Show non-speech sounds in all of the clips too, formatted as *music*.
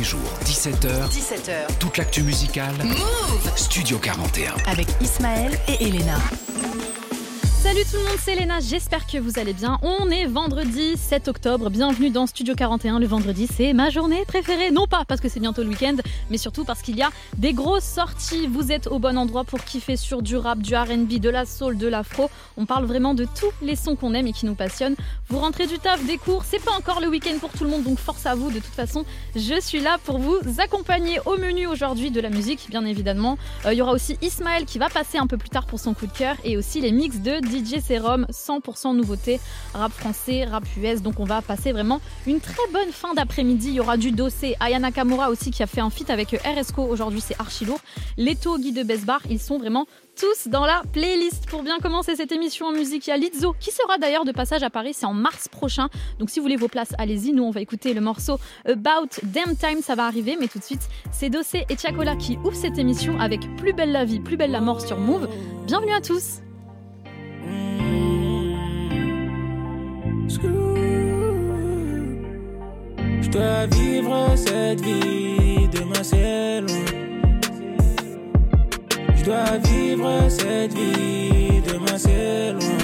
les jours, 17h. 17h. Toute l'actu musicale. Move Studio 41. Avec Ismaël et Elena. Salut tout le monde, c'est Léna, j'espère que vous allez bien. On est vendredi 7 octobre, bienvenue dans Studio 41. Le vendredi, c'est ma journée préférée. Non pas parce que c'est bientôt le week-end, mais surtout parce qu'il y a des grosses sorties. Vous êtes au bon endroit pour kiffer sur du rap, du RB, de la soul, de l'afro. On parle vraiment de tous les sons qu'on aime et qui nous passionnent. Vous rentrez du taf, des cours, c'est pas encore le week-end pour tout le monde, donc force à vous. De toute façon, je suis là pour vous accompagner au menu aujourd'hui de la musique, bien évidemment. Euh, Il y aura aussi Ismaël qui va passer un peu plus tard pour son coup de cœur et aussi les mix de DJ Serum, 100% nouveauté, rap français, rap US. Donc on va passer vraiment une très bonne fin d'après-midi. Il y aura du dossé, Ayana Kamura aussi qui a fait un feat avec RSCO. Aujourd'hui c'est archi lourd. Leto, Guy de Besbar, ils sont vraiment tous dans la playlist. Pour bien commencer cette émission en musique, il y a Lizzo qui sera d'ailleurs de passage à Paris, c'est en mars prochain. Donc si vous voulez vos places, allez-y. Nous, on va écouter le morceau About Damn Time, ça va arriver. Mais tout de suite, c'est Dossé et Tiakola qui ouvrent cette émission avec Plus belle la vie, plus belle la mort sur Move. Bienvenue à tous. Je dois vivre cette vie, demain c'est loin. Je dois vivre cette vie, demain c'est loin.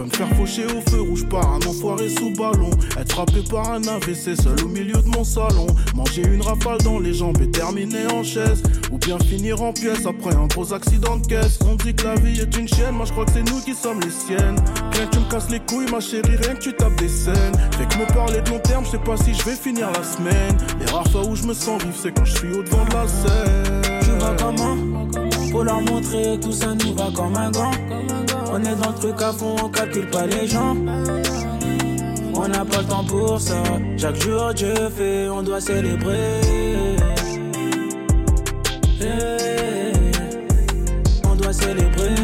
Je me faire faucher au feu rouge par un enfoiré sous ballon. Être frappé par un AVC seul au milieu de mon salon. Manger une rafale dans les jambes et terminer en chaise. Ou bien finir en pièces après un gros accident de caisse. On dit que la vie est une chienne, moi je crois que c'est nous qui sommes les siennes. Rien que tu me casses les couilles, ma chérie, rien que tu tapes des scènes. Fait que me parler de long terme, je sais pas si je vais finir la semaine. Les rares fois où je me sens vivre, c'est quand je suis au devant de la scène. Tu comment Faut leur montrer tout ça nous va comme un gant. On est dans le truc à fond, on calcule pas les gens. On n'a pas le temps pour ça. Chaque jour Dieu fait, on doit célébrer. Eh, On doit célébrer.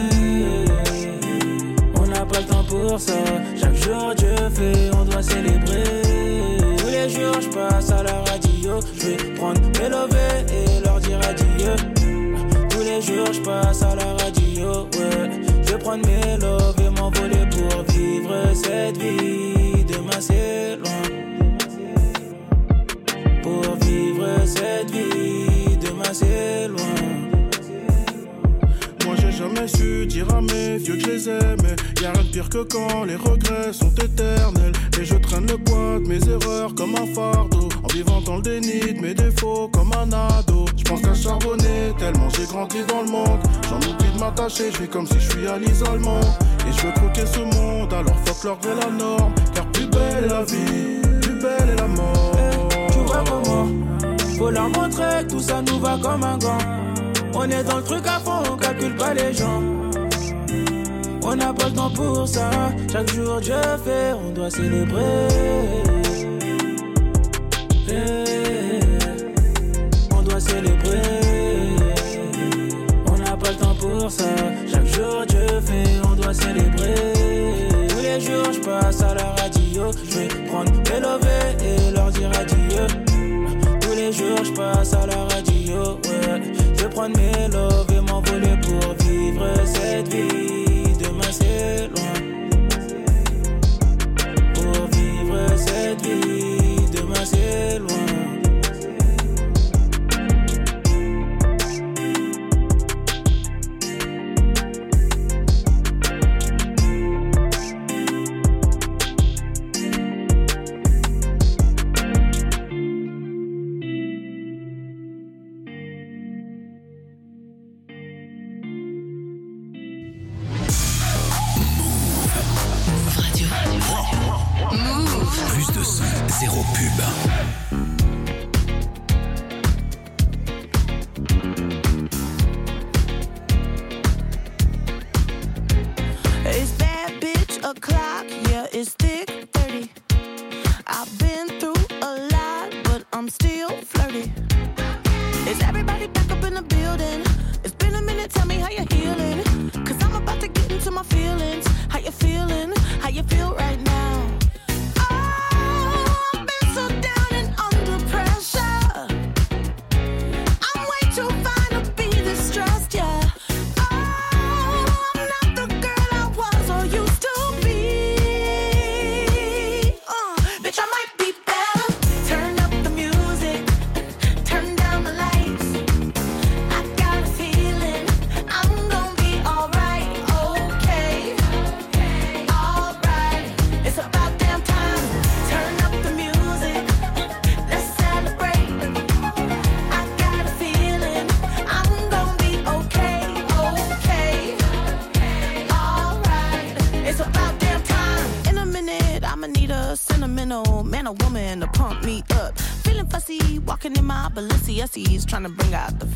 On n'a pas le temps pour ça. Chaque jour Dieu fait, on doit célébrer. Tous les jours je passe à la radio. Je vais prendre mes lovés et leur dire adieu. Je passe à la radio. Ouais. Je vais prendre mes loves et m'envoler pour vivre cette vie. Demain c'est loin. Pour vivre cette vie. Demain c'est loin. Jamais su dire à mes vieux que je les aimais. Y'a rien de pire que quand les regrets sont éternels. Et je traîne le poids de mes erreurs comme un fardeau. En vivant dans le déni de mes défauts comme un ado. Je pense qu'à charbonner tellement j'ai grandi dans le monde. J'en oublie de m'attacher, je vis comme si je suis à l'isolement. Et je veux croquer ce monde, alors fuck l'ordre et la norme. Car plus belle est la vie, plus belle est la mort. Tu vois comment Faut leur montrer tout ça nous va comme un gant. On est dans le truc à fond, on calcule pas les gens. On n'a pas le temps pour ça. Chaque jour Dieu fait, on doit célébrer. On doit célébrer. On n'a pas le temps pour ça. Chaque jour Dieu fait, on doit célébrer. Tous les jours je passe à la radio. Je vais prendre mes lovés et leur dire adieu. Tous les jours je passe à la radio. Ouais. Prendre mes loves et m'envoler pour vivre cette vie. Balenciennes, trying to bring out the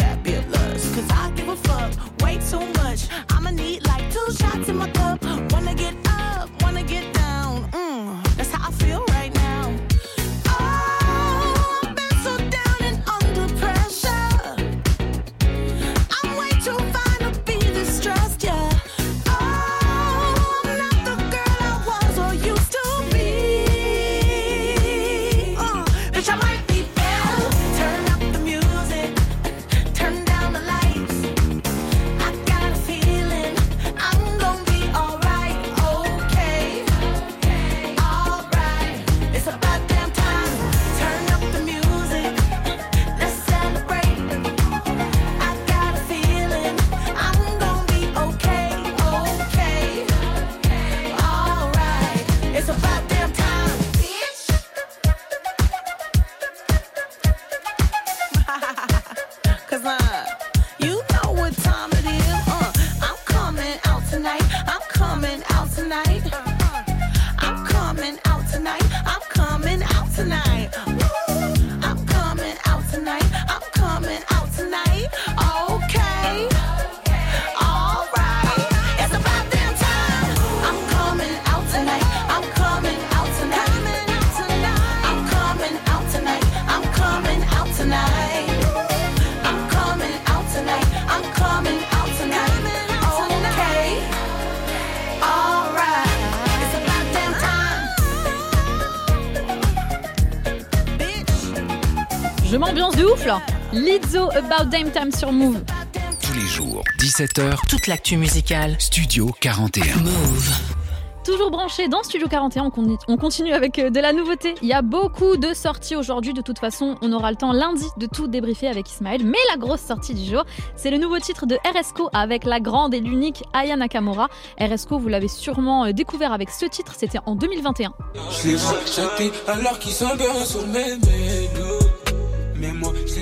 Lizzo About Dame Time sur Move. Tous les jours, 17h, Toute l'actu musicale. Studio 41. Move. Toujours branché dans Studio 41, on con- on continue avec euh, de la nouveauté. Il y a beaucoup de sorties aujourd'hui. De toute façon, on aura le temps lundi de tout débriefer avec Ismaël. Mais la grosse sortie du jour, c'est le nouveau titre de RSCO avec la grande et l'unique Aya Nakamura. RSCO, vous l'avez sûrement euh, découvert avec ce titre, c'était en 2021. Je les vois chatter alors qu'ils sont bien sur mes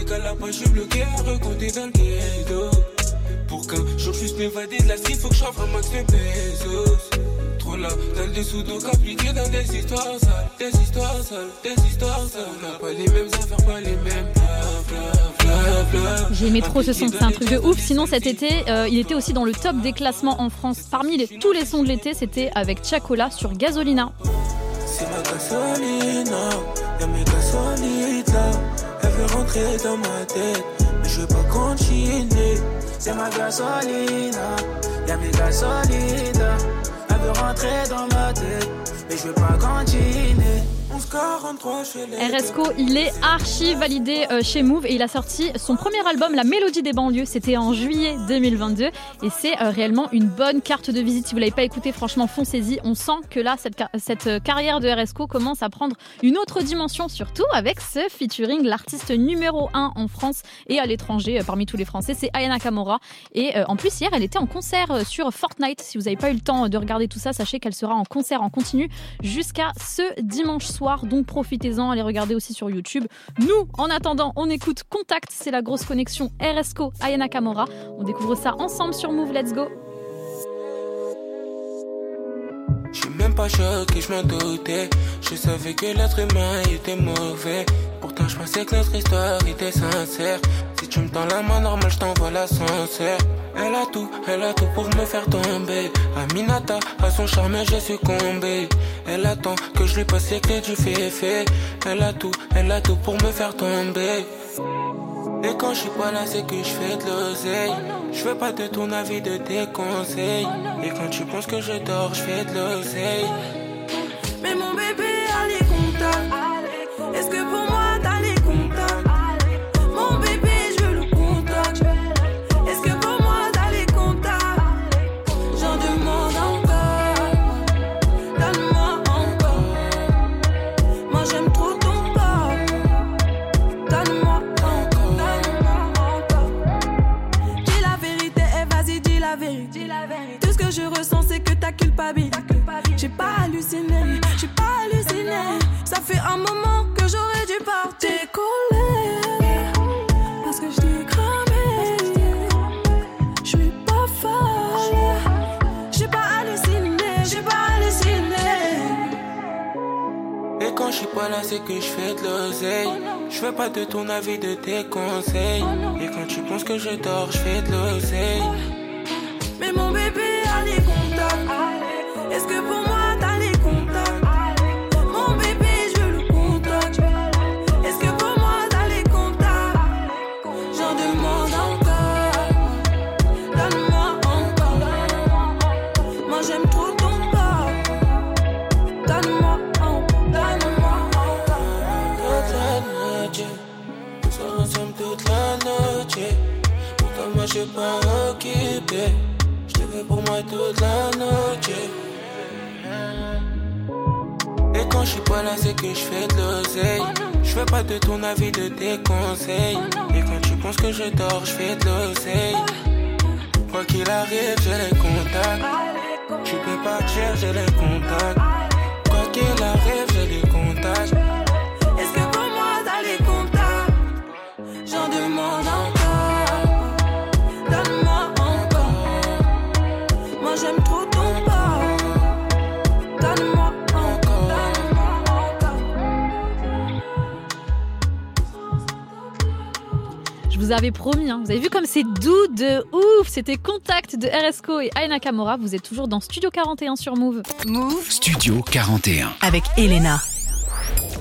qu'à la page, je suis bloqué à recompter dans le ghetto. Pour qu'un jour je puisse m'évader de la street, faut que je un max de pesos. Trop là, dans le dessous, donc appliqué dans des histoires sales, des histoires sales, des histoires sales. On n'a pas les mêmes affaires, pas les mêmes bla bla bla bla. J'ai aimé trop ce son, c'est un truc de ouf. Sinon, cet été, euh, il était aussi dans le top des classements en France. Parmi les- tous les sons de l'été, c'était avec Chacola sur Gasolina. C'est ma gasolina, y'a mes gasolites rentrer dans ma tête, mais je veux pas continuer. C'est ma gasolina, y'a mes gasolites là. Elle veut rentrer dans ma tête, mais je veux pas continuer. 1143 chez les. RSCO, il est archi validé euh, chez Move et il a sorti son premier album, La Mélodie des banlieues. C'était en juillet 2022 et c'est euh, réellement une bonne carte de visite. Si vous l'avez pas écouté, franchement, foncez-y. On sent que là, cette, euh, carrière de RSCO commence à prendre une autre dimension, surtout avec ce featuring, l'artiste numéro 1 en France et à l'étranger, parmi tous les Français, c'est Ayana Kamora. Et en plus, hier, elle était en concert sur Fortnite. Si vous n'avez pas eu le temps de regarder tout ça, sachez qu'elle sera en concert en continu jusqu'à ce dimanche soir. Donc profitez-en, allez regarder aussi sur YouTube. Nous, en attendant, on écoute Contact, c'est la grosse connexion RSCO Ayana Kamora. On découvre ça ensemble sur Move, let's go. Je suis même pas choqué, je m'en doutais. Je savais que l'être humain était mauvais. Pourtant, je pensais que notre histoire était sincère. Si tu me tends la main normale, je t'envoie l'ascenseur. Elle a tout, elle a tout pour me faire tomber. Aminata, à son charme, j'ai succombé. Elle attend que je lui passe les clés du fait Elle a tout, elle a tout pour me faire tomber. Et quand je suis pas là, c'est que je fais de l'oseille. Je veux pas de ton avis, de tes conseils. Et quand tu penses que je dors, je fais de l'oseille. C'est que je fais de l'oseille. Je fais pas de ton avis, de tes conseils. Et quand tu penses que je dors, je fais de l'oseille. Pas occupé. Je te veux pour moi toute la noche. Et quand je suis pas là, c'est que je fais de l'oseille. Je fais pas de ton avis, de tes conseils. Et quand tu penses que je dors, je fais de l'oseille. Quoi qu'il arrive, j'ai les contacts. Tu peux partir, j'ai les contacts. Quoi qu'il arrive, j'ai les contacts. Est-ce que pour moi t'as les contacts? J'en demande encore. Vous avais promis, hein. vous avez vu comme c'est doux de ouf. C'était Contact de RSCO et Aina Kamora. Vous êtes toujours dans Studio 41 sur Move. Move Studio 41. avec Elena.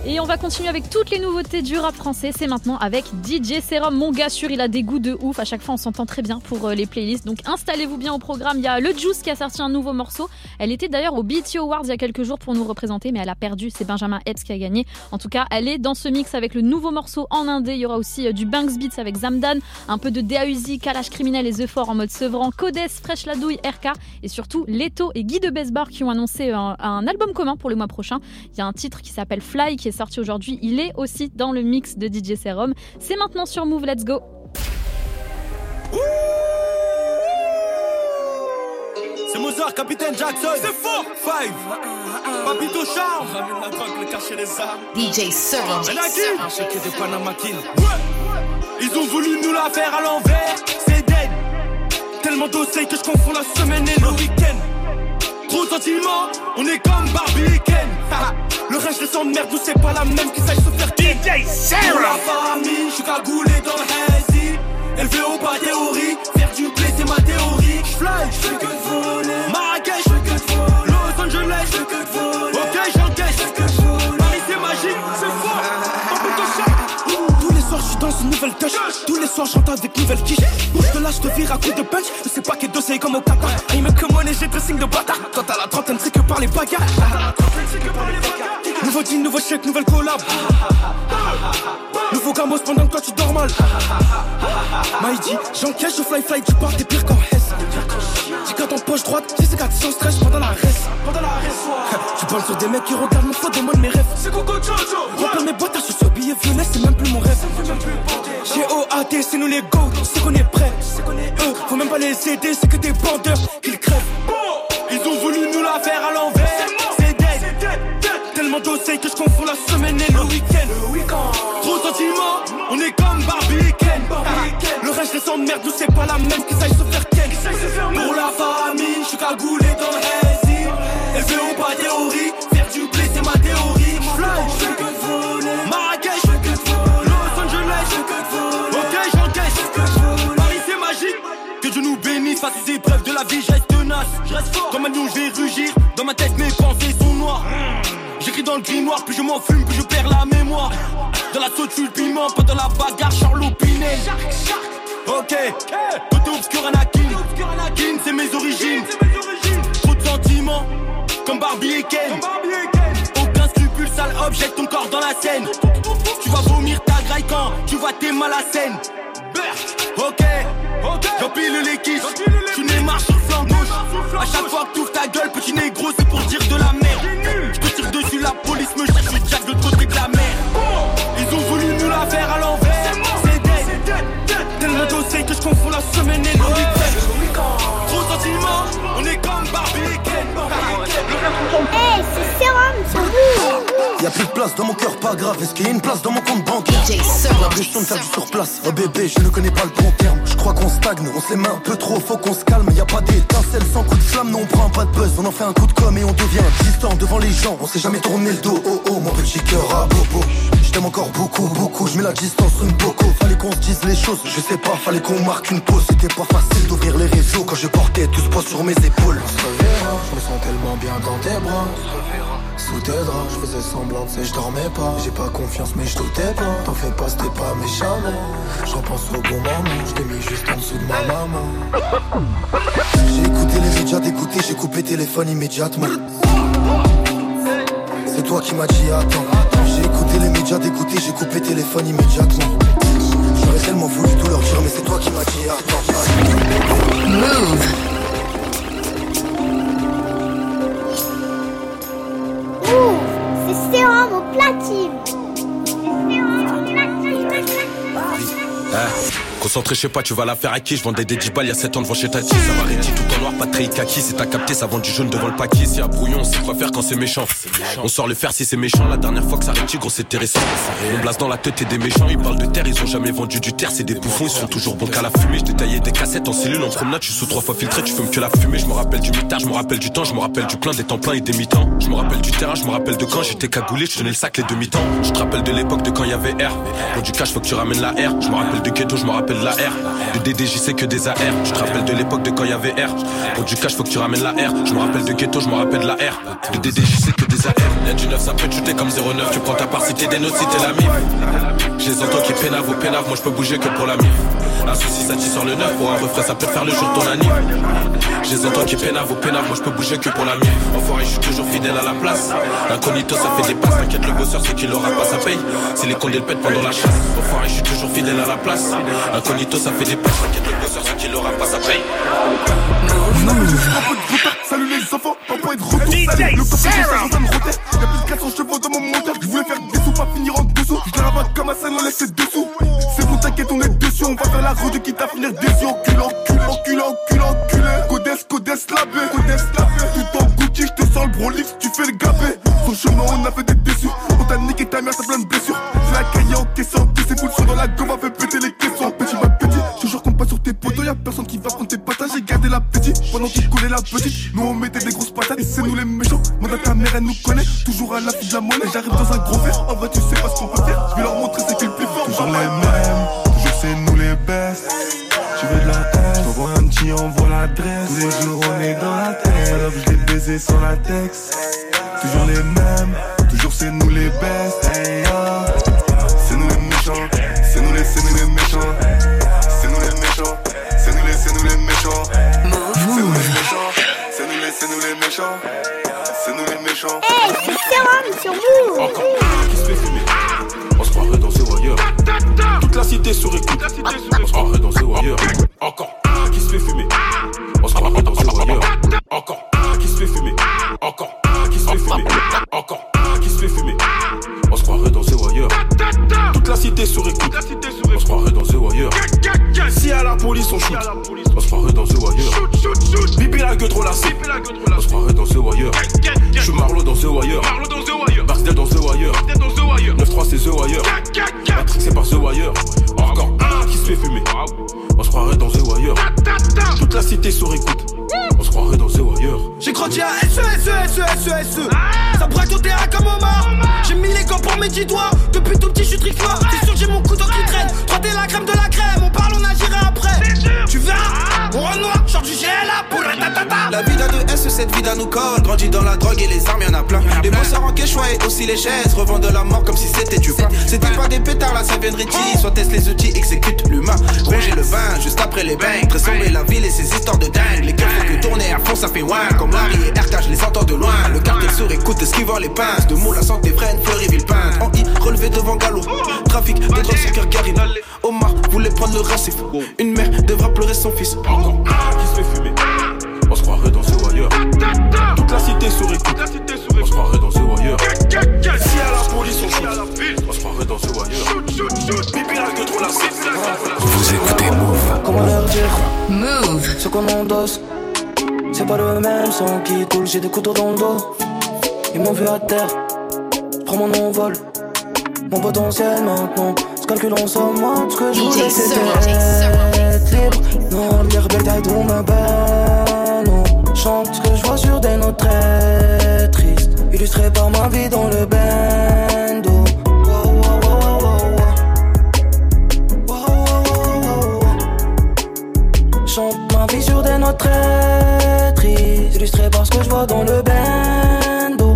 Et on va continuer avec toutes les nouveautés du rap français. C'est maintenant avec DJ Serum. Mon gars sûr, il a des goûts de ouf. À chaque fois, on s'entend très bien pour euh, les playlists. Donc installez-vous bien au programme. Il y a le Juice qui a sorti un nouveau morceau. Elle était d'ailleurs au BT Awards il y a quelques jours pour nous représenter, mais elle a perdu. C'est Benjamin Epps qui a gagné. En tout cas, elle est dans ce mix avec le nouveau morceau en indé. Il y aura aussi euh, du Banks Beats avec Zamdan, un peu de DAUZI, Kalash Criminel et The Four en mode Sevran, Codes, Fresh Ladouille, RK et surtout Leto et Guy de Besbar qui ont annoncé un, un album commun pour le mois prochain. Il y a un titre qui s'appelle Fly qui est sorti aujourd'hui. Il est aussi dans le mix de DJ Serum. C'est maintenant sur Move. Let's go. C'est Mozart, capitaine Jackson. C'est fort. Five. Papito. Ramène la drogue, le cacher les armes. DJ Serum. Un chèque de Panama King. Ouais. Ils ont voulu nous la faire à l'envers. C'est dead. Tellement d'oseille que je confonds la semaine et le week-end. Trop sentiments, on est comme Barbie et Ken. *laughs* Le reste, je sens de merde, nous c'est pas la même qui sache se faire. DJ Pour la famille, je suis cagoulé dans le hazy. Élevé au pas théorie, faire du blé c'est ma théorie. J'fly, j'fais que voler. Nouvelle touch. Tous les soirs, j'entre avec nouvelle quiche. Je te lâche, te vire à coup de punch. Je sais pas quel dossier comme au Qatar. Il me commande et j'ai dressing de bâtard. Toi, t'as la trentaine, c'est que par les bagarres. Nouveau deal, nouveau chèque, nouvelle collab. Nouveau gamos pendant que toi tu dors mal. Maïdi, j'encaisse, je fly fly, tu pars, t'es pire qu'en Hesse. J'ai qu'à ton poche droite, j'ai ces gars sans stress pendant la reste. Pendant la reste, Tu parles sur des mecs qui regardent mon faute, demande mes rêves. C'est Coco Jojo. Remplir mes boîtes, je suis sur billet violet, c'est même plus mon rêve. G-O-A-T, c'est nous les GOAT, c'est qu'on est prêts. Eux, faut même pas les aider, c'est que des bandeurs qu'ils crèvent. Ils ont voulu nous la faire à l'envers. C'est dead. Tellement d'oseille que je confonds la semaine et le week-end. Trop sentiments, on est Nous c'est pas la même qui sache se faire ken. Pour la famille, je suis cagoulé dans le hazy. Élevé au pas théorie, faire du blé c'est ma théorie. Fly, je fais que de voler. Marrakech, je fais que voler. Los Angeles, je fais que de voler. Ok, j'encaisse. Paris c'est magique. Que Dieu nous bénisse face aux épreuves de la vie, je reste tenace. Je reste fort. Comme un lion, je vais rugir. Dans ma tête, mes pensées sont noires. J'écris dans le grimoire, plus je m'en fume, plus je perds la mémoire. Dans la saute, suis le piment, pas dans la bagarre, Charlot Pinel. Ok, côté obscur Anakin. C'est mes origines. Trop de sentiments, comme Barbie et Ken. Aucun scrupule, sale object, ton corps dans la scène. Tu vas vomir ta graille quand tu vois tes mal à scène. Ok, j'empile les kisses. Tu n'es marche sur le flanc gauche. À chaque fois que tu ta gueule, petit négro, c'est pour dire de la merde. Y'a plus de place dans mon cœur, pas grave. Est-ce qu'il y a une place dans mon compte bancaire L'impression de faire du surplace. Oh bébé, je ne connais pas le bon terme. Je crois qu'on stagne, on se les met un peu trop, faut qu'on se calme. Y a pas d'étincelle sans coup de flamme, non, on prend pas de buzz. On en fait un coup de com' et on devient distant devant les gens. On s'est jamais tourné le dos. Oh oh, mon petit cœur à bobo. Je t'aime encore beaucoup, beaucoup. Je mets la distance une boco. Fallait qu'on se dise les choses. Je sais pas, fallait qu'on marque une pause. C'était pas facile d'ouvrir les réseaux quand je portais tout ce poids sur mes épaules. On se reverra, je me sens tellement bien dans tes bras. Sous tes draps, je faisais semblant de je dormais pas. J'ai pas confiance, mais je doutais pas. T'en fais pas, c'était pas méchant. J'en pense au bon moment, je t'ai mis juste en dessous de ma maman. J'ai écouté les médias d'écouter, j'ai coupé téléphone immédiatement. C'est toi qui m'as dit attends. J'ai écouté les médias d'écouter, j'ai coupé téléphone immédiatement. J'aurais tellement voulu tout leur dire, mais c'est toi qui m'as dit attends. Move. C'est sérum au platine. Concentré, je sais pas, tu vas la faire à qui? Je vendais des 10 balles il y a 7 ans devant chez Tati. Ça réti tout en noir, pas très kaki. Si t'as capté, ça vend du jaune devant le paquet. Si à brouillon, on sait quoi faire quand c'est méchant. On sort le fer si c'est méchant. La dernière fois que ça réti, gros, c'était récent. On blase dans la tête et des méchants. Ils parlent de terre, ils ont jamais vendu du terre. C'est des bouffons, ils sont toujours bons qu'à la fumée. Je détaillais des cassettes en cellule en promenade. Je suis sous trois fois filtré, tu fumes que la fumée. Je me rappelle du mitard, je me rappelle du temps, je me rappelle du plein, des temps pleins et des mi-temps. Je me rappelle du terrain, je me rappelle de quand j'étais cagoulé, je tenais le sac les demi-temps. Je te rappelle de l'époque de quand il y avait du cash, faut que tu ramènes la R. Je me rappelle de ghetto, je me rappelle de la R. De DDJ, c'est que des AR. Je te rappelle de l'époque de quand il y avait R. Pour du cash, faut que tu ramènes la R. Je me rappelle de ghetto, je me rappelle de la R. De DDJ, c'est que des AR. Y'a du 9, ça peut te shooter comme 09. Tu prends ta part si t'es des notes, si t'es la mif. Je les entends qui pénavent au pénave, moi je peux bouger que pour la mif. Un souci, ça sur le neuf. Pour un refrain, ça peut faire le jour de ton anniv. Je les entends qui pénavent au pénave, moi je peux bouger que pour la mif. Enfoiré, je suis toujours fidèle à la place. Incognito, ça fait des passes. T'inquiète, le bosseur, c'est qu'il aura pas sa paye. C'est les condés le pètent pendant la chasse. Enfoiré, je suis toujours fidèle à la place. Incognito, ça fait des passes. T'inquiète, le bosseur, c'est qu'il aura pas sa paye. Salut les enfants, papa est de retour. Le copain de ça ça me rotait Y'a plus de 400 chevaux dans mon moteur Je voulais faire des sous, pas finir en dessous. Je rabatte comme un scène, on laisse dessous. C'est bon t'inquiète on est dessus. On va faire la route quitte à finir déçu Encule, encule, encule, encule, enculé Codes, codes, labé Codes, labé Tout en Gucci, je te sens le brolix, tu fais le gabé Son chemin on a fait des déçus. On t'a niqué ta mère, t'as plein de blessures. C'est la caille en caissant, qui c'est full dans la gomme a fait péter les Y'a personne qui va prendre tes patates J'ai gardé l'appétit pendant qu'il collait la petite Nous on mettait des grosses patates et c'est nous les méchants Manda ta mère elle nous connaît, toujours à la de la monnaie J'arrive dans un gros verre, en vrai tu sais pas ce qu'on peut faire Je vais leur montrer c'est qui le plus Toujours les mêmes, toujours c'est nous les best. Tu veux de la haine, t'envoies un petit, envoie l'adresse. Tous les jours on est dans la tête. Salope, je l'ai baisé sans latex. Toujours les mêmes, toujours c'est nous les best. Hey, yo. C'est nous les méchants, c'est nous les, c'est nous les méchants. C'est nous les méchants. C'est nous les méchants. Hey, c'est sérum sur Move. Encore un qui se fait fumer. On se croirait dans The Wire. Toute la cité sur écoute. On se croirait dans The Wire. Encore un qui se fait fumer. Les chaises. Revendent de la mort comme si c'était du pain. C'était pas des pétards, là ça Richie. Soit teste les outils, exécute l'humain. Ronger le vin, juste après les bangs. Très sombre la ville et ses histoires de dingue. Les cœurs font que tourner à fond, ça fait ouin. Comme Larry et RK, je les entends de loin. Le cartel sur écoute, esquivant les pinces. De mots, la santé freine, Fleury Villepinte. En I, relevé devant Gallo. Trafic, des drogues sur cœur Karine. Omar voulait prendre le racif. Une mère devra pleurer son fils. Encore dire Move. ce qu'on endosse C'est pas le même sang qui coule, j'ai des couteaux dans le dos Ils m'ont vu à terre prends mon envol. Mon potentiel maintenant, je calcule en somme, moi, ce que je voulais c'était être libre. Non, belle tout ma non. Chante ce que je vois sur des notes très tristes, illustré par ma vie dans le bando. Vie sur des notes très tristes, illustré par ce que je vois dans le bando.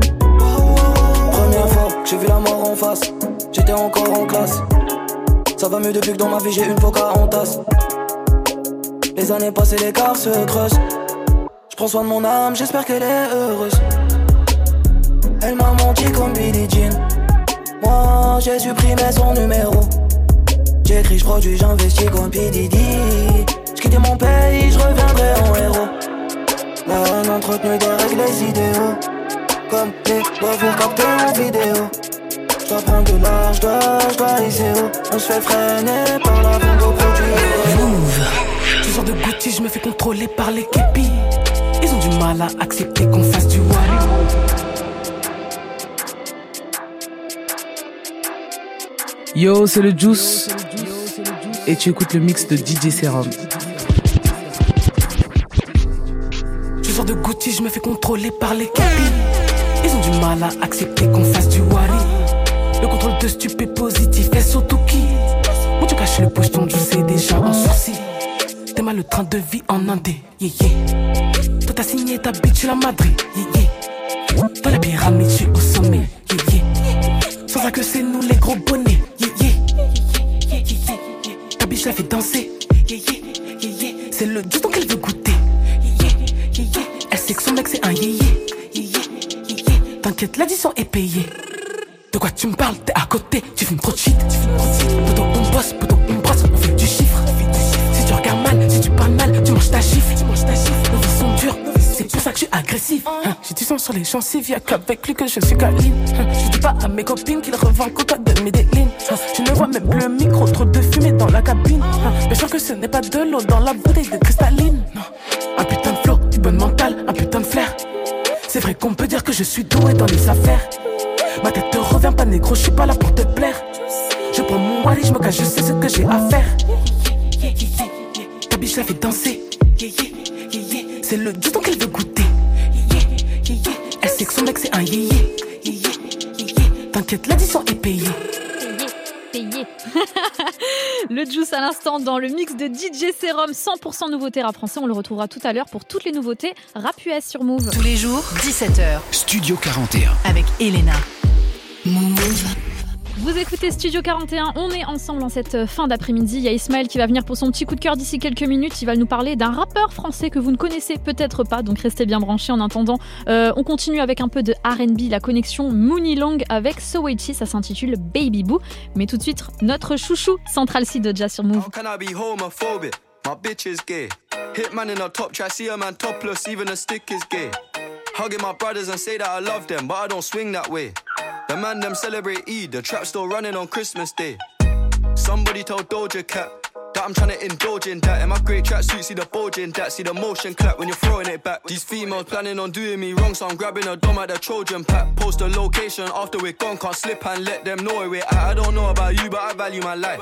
Première fois que j'ai vu la mort en face, j'étais encore en classe. Ça va mieux depuis que dans ma vie j'ai une poca en tasse. Les années passées, l'écart se creuse. Je prends soin de mon âme, j'espère qu'elle est heureuse. Elle m'a menti comme Billie Jean. Moi, j'ai supprimé son numéro. J'écris, je produis, j'investis comme P. J'quittais mon pays, je reviendrai en héros. La haine entretenue des règles, les idéaux. Comme les voitures captées en vidéo. J'dois prendre de l'âge, j'dois, j'dois haut. On se fait freiner par la vente aux produits. Move. Tu sors de Gucci, je me fais contrôler par les képis. Ils ont du mal à accepter qu'on fasse du wari. Yo, c'est le Juice. Et tu écoutes le mix de DJ Serum. Gucci, je me fais contrôler par les képis. Ils ont du mal à accepter qu'on fasse du wari. Le contrôle de stupé positif, est qui? Moi tu caches le pocheton, tu sais déjà en sourcil. T'es mal le train de vie en indé, yeah yeah. Toi t'as signé ta bitch, tu la Madrid, yeah yeah. Dans la pyramide, je suis au sommet, yeah yeah. Sans ça que c'est nous les gros bonnets, yeah yeah. Ta bitch la fait danser, yeah, yeah yeah. C'est le du qu'elle veut goûter, mec c'est un yeah, yeah T'inquiète, l'addition est payée. De quoi tu me parles? T'es à côté, tu fumes trop de shit. Poto, on bosse, poto, on brosse, on fait du chiffre. Si tu regardes mal, si tu parles mal, tu manges ta gifle. Nos vies sont dures, c'est pour ça que je suis agressif. Hein, J'ai du sang sur les gencives, y'a qu'avec lui que je suis câline. Hein, Je dis pas à mes copines qu'il revend coca de Medellin. Hein, Je ne vois même plus le micro, trop de fumée dans la cabine. Hein, Bien sûr que ce n'est pas de l'eau dans la bouteille de cristalline. Qu'on peut dire que je suis doué dans les affaires. Ma tête te revient pas négro, je suis pas là pour te plaire. Je prends mon wally, je me cache, je sais ce que j'ai à faire. Ta biche la fait danser. C'est le du qu'elle veut goûter. Elle sait que son mec c'est un yéyé. T'inquiète, l'addition est payée. Le juice à l'instant dans le mix de DJ Serum 100% nouveauté rap français. On le retrouvera tout à l'heure pour toutes les nouveautés rap US sur Move. Tous les jours, 17h. Studio 41. Avec Elena. Move. Vous écoutez Studio 41, on est ensemble en cette fin d'après-midi. Il y a Ismaël qui va venir pour son petit coup de cœur d'ici quelques minutes. Il va nous parler d'un rappeur français que vous ne connaissez peut-être pas, donc restez bien branchés en attendant. euh, on continue avec un peu de RB, la connexion Mooney Long avec Sowechi, ça s'intitule Baby Boo. Mais tout de suite, notre chouchou Central C de Jazz sur Move. My bitch is gay. Hitman in a top try, a man topless, even a stick is gay. Hugging my brothers and say that I love them, but I don't swing that way. The man them celebrate Eid, the trap still running on Christmas Day. Somebody told Doja Cat that I'm trying to indulge in that. In my great tracksuit, see the bulge in that, see the motion clap when you're throwing it back. These females planning on doing me wrong, so I'm grabbing a dom at the Trojan pack. Post the location after we're gone, can't slip and let them know where at. I don't know about you, but I value my life.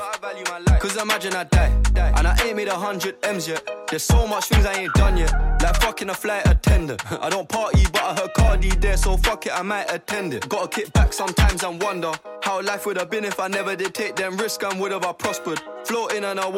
Cause imagine I die, and I ain't made a hundred M's yet. There's so much things I ain't done yet. Like fucking a flight attendant. *laughs* I don't party, but I heard Cardi there, so fuck it, I might attend it. Gotta kick back sometimes and wonder how life would have been if I never did take them risks and would have I prospered. Floating and I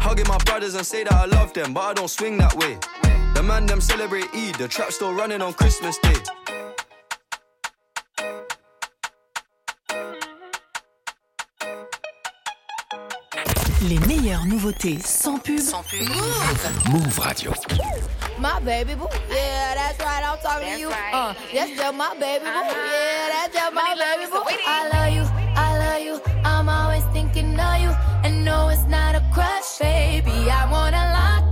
Hugging my brothers and say that I love them, but I don't swing that way. The man them celebrate Eid, the trap still running on Christmas Day. Les meilleures nouveautés sans pub. Sans pub. Move Move Radio. My baby boo, yeah, that's right. I'm talking to you. Uh, that's just my baby boo, yeah, that's just my baby boo. I love you, I love you. I'm always baby. I wanna lock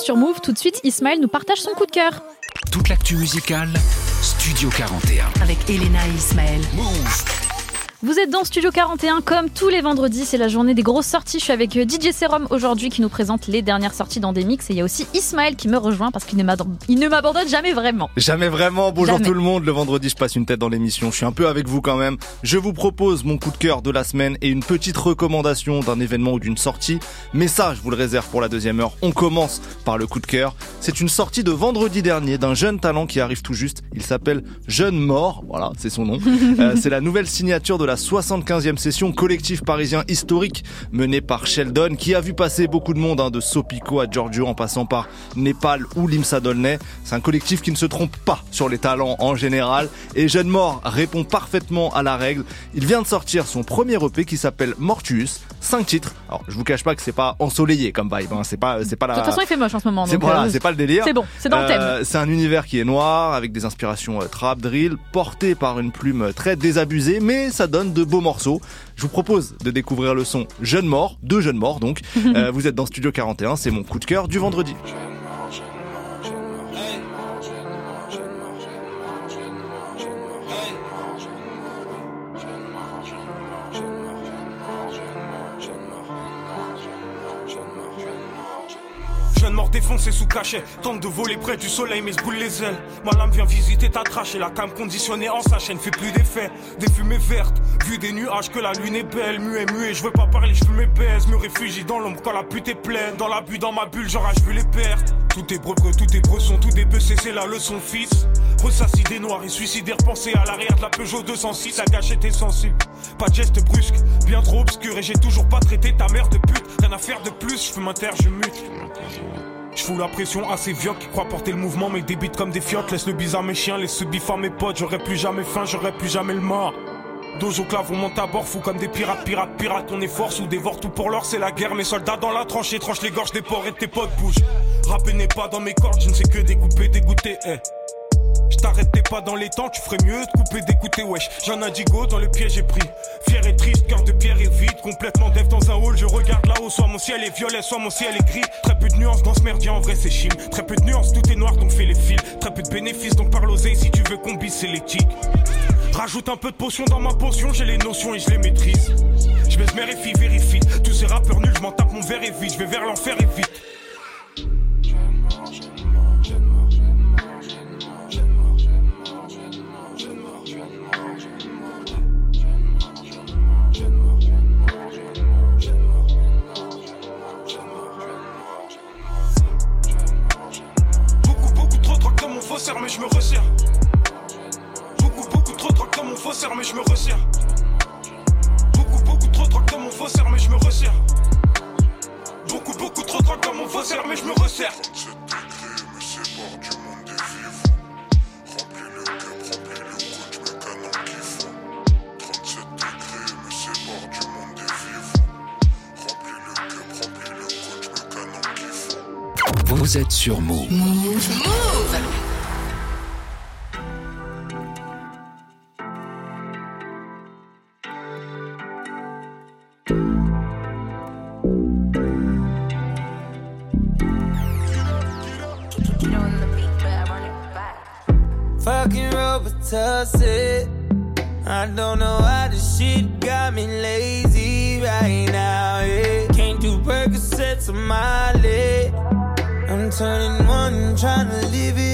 sur Move. Tout de suite, Ismaël nous partage son coup de cœur. Toute l'actu musicale, Studio 41. Avec Elena et Ismaël. Move. Vous êtes dans Studio 41 comme tous les vendredis, c'est la journée des grosses sorties. Je suis avec euh, DJ Serum aujourd'hui qui nous présente les dernières sorties dans des mix et il y a aussi Ismaël qui me rejoint parce qu'il ne m'abandonne- il ne m'abandonne jamais vraiment. Jamais vraiment. Bonjour Jamais. tout le monde. Le vendredi, je passe une tête dans l'émission. Je suis un peu avec vous quand même. Je vous propose mon coup de cœur de la semaine et une petite recommandation d'un événement ou d'une sortie. Mais ça, je vous le réserve pour la deuxième heure. On commence par le coup de cœur. C'est une sortie de vendredi dernier d'un jeune talent qui arrive tout juste. Il s'appelle Jeune Mort. Voilà, c'est son nom. *laughs* Euh, c'est la nouvelle signature de la 75e session collectif parisien historique menée par Sheldon qui a vu passer beaucoup de monde, hein, de Sopico à Giorgio en passant par Népal ou Limsa Dolnay. C'est un collectif qui ne se trompe pas sur les talents en général et Jeune Mort répond parfaitement à la règle. Il vient de sortir son premier EP qui s'appelle Mortuus, 5 titres. Alors je vous cache pas que c'est pas ensoleillé comme vibe, hein. c'est pas c'est pas la De toute façon, il fait moche en ce moment. c'est voilà, euh, pas le délire. C'est bon, c'est dans le thème. Euh, c'est un univers qui est noir avec des inspirations euh, trap, drill, porté par une plume très désabusée, mais ça donne de beaux morceaux. Je vous propose de découvrir le son Jeune Mort, deux jeunes morts donc. *laughs* Euh, vous êtes dans Studio 41, c'est mon coup de cœur du vendredi. Défoncé sous cachet, tente de voler près du soleil mais se boule les ailes. Ma lame vient visiter ta trache et la cam conditionnée en sa chaîne fait plus d'effet. Des fumées vertes, vu des nuages que la lune est belle, muet, muet, je veux pas parler, je fume mes baises, me réfugie dans l'ombre quand la pute est pleine. Dans la bulle, dans ma bulle, j'enrage vu les pertes. Tout est breuvreux, tout est bresson, tout est bessé, c'est la leçon fils. Ressassis des noirs et suicidaires, penser à l'arrière de la Peugeot 206, la gâchette est sensible. Pas de geste brusque, bien trop obscur et j'ai toujours pas traité ta mère de pute. Rien à faire de plus, je un terre, je la pression à ces vieux qui croient porter le mouvement, mais débitent comme des fiottes. Laisse le bizarre mes chiens, laisse ce bif à mes potes. J'aurais plus jamais faim, j'aurais plus jamais le mort. Dojo clave, on monte à bord, fou comme des pirates, pirates, pirates. On est force ou dévore tout pour l'or, c'est la guerre. Mes soldats dans la tranchée, tranche les gorges des porcs et tes potes bougent. Rapper n'est pas dans mes cordes, je ne sais que découper, dégoûter, eh. Je t'arrêtais pas dans les temps, tu ferais mieux de couper, d'écouter, wesh. J'en ai dit go, dans le piège j'ai pris. Pierre est triste, cœur de pierre est vide. Complètement dev dans un hall, je regarde là-haut. Soit mon ciel est violet, soit mon ciel est gris. Très peu de nuances dans ce merdier, en vrai c'est chim. Très peu de nuances, tout est noir, donc fais les fils. Très peu de bénéfices, donc parle l'oseille si tu veux qu'on bise sélectique. Rajoute un peu de potion dans ma potion, j'ai les notions et je les maîtrise. Je baisse mes vérifie. Tous ces rappeurs nuls, je m'en tape, mon verre est vide. Je vais vers l'enfer et vite. Faussaire, mais je me resserre. Beaucoup, beaucoup trop dans mon faussaire, mais je me resserre. Beaucoup, beaucoup trop de drogue dans mon faussaire, mais je me resserre. Beaucoup, beaucoup trop de drogue dans mon faussaire, mais je me resserre. Vous êtes sur Move. I don't know why this shit got me lazy right now. Yeah. Can't do Percocets on my leg. I'm turning one, trying to live it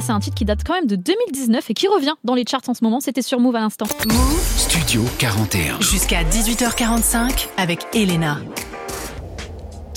ça c'est un titre qui date quand même de 2019 et qui revient dans les charts en ce moment. C'était sur Move à l'instant. Studio 41. Jusqu'à 18h45 avec Elena.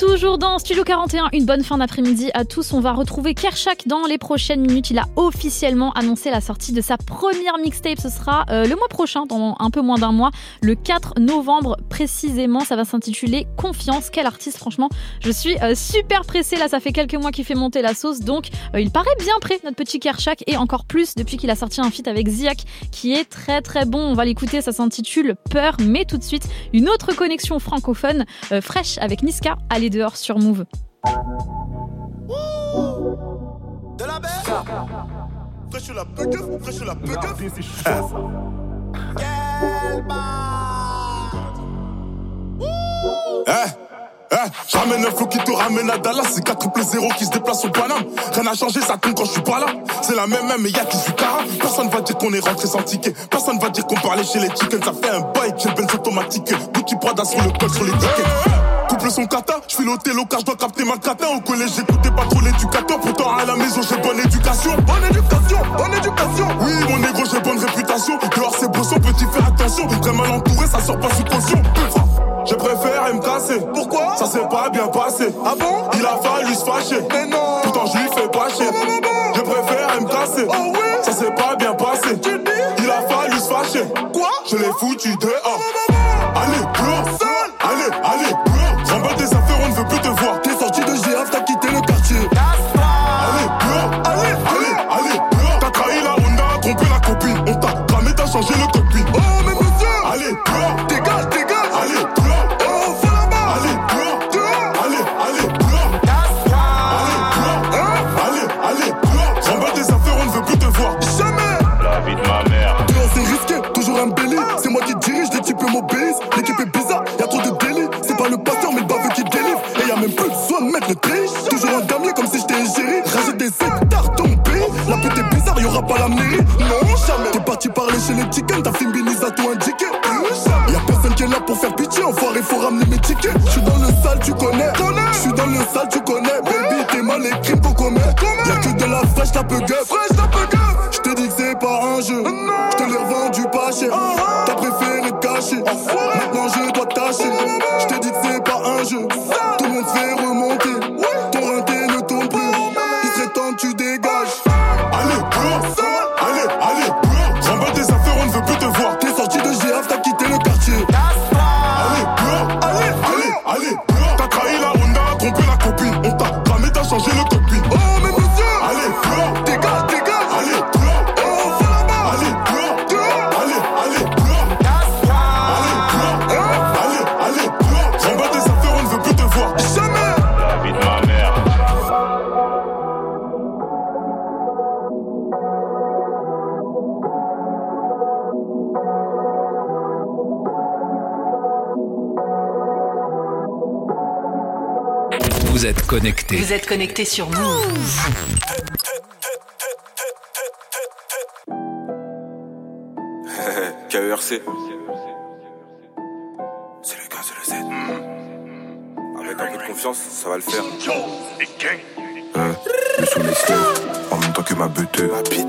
Toujours dans Studio 41, une bonne fin d'après-midi à tous. On va retrouver Kershak dans les prochaines minutes. Il a officiellement annoncé la sortie de sa première mixtape. Ce sera euh, le mois prochain, dans un peu moins d'un mois, le 4 novembre précisément. Ça va s'intituler Confiance. Quel artiste, franchement. Je suis euh, super pressée. Là, ça fait quelques mois qu'il fait monter la sauce. Donc, euh, il paraît bien prêt, notre petit Kershak. Et encore plus depuis qu'il a sorti un feat avec Ziak, qui est très très bon. On va l'écouter. Ça s'intitule Peur. Mais tout de suite, une autre connexion francophone fraîche avec Niska. Allez dehors sur Move. De la barre Eh, eh, j'amène un flow qui te ramène à Dallas. C'est 4 triple 0 qui se déplace au Paname. Rien n'a changé, ça compte quand je suis pas là. C'est la même même, mais y'a qui du cara. Personne va dire qu'on est rentré sans ticket. Personne va dire qu'on parlait chez les chickens. Ça fait un bail, j'ai le benz automatique. Gucci Prada sur le col, sur les tickets. Couple son kata, je télo car je dois capter ma cata. Au collège, j'écoutais pas trop l'éducateur. Pourtant, à la maison, j'ai bonne éducation. Bonne éducation, bonne éducation. Oui, mon négro, j'ai bonne réputation. Dehors, c'est brosson, petit, fais attention. Très mal entouré, ça sort pas sous caution. Je préfère me casser. Pourquoi? Ça s'est pas bien passé. Ah bon? Il a fallu se fâcher. Mais non Pourtant je lui fais pas chier. Je préfère me casser. Oh oui Ça s'est pas bien passé. Il a fallu se fâcher. Quoi? Je l'ai foutu dehors. Parler chez les chickens, ta binis a tout indiqué Y'a personne qui est là pour faire pitié Enfoiré faut ramener mes tickets J'suis dans le sale tu connais J'suis dans le sale tu connais Baby t'es mal les crimes qu'on commet Y'a que de la fraîche la peu gueule je t'ai dit que c'est pas un jeu. Je te l'ai revendu pas cher. T'as préféré te cacher. Maintenant je dois tâcher. Je t'ai dit que c'est pas un jeu. Tout le monde fait remonter. Vous êtes connectés. Vous êtes connectés sur Move. *laughs* KERC. C'est le gars, c'est le Z. Avec un peu de confiance, ça va le faire. Hein, le ma.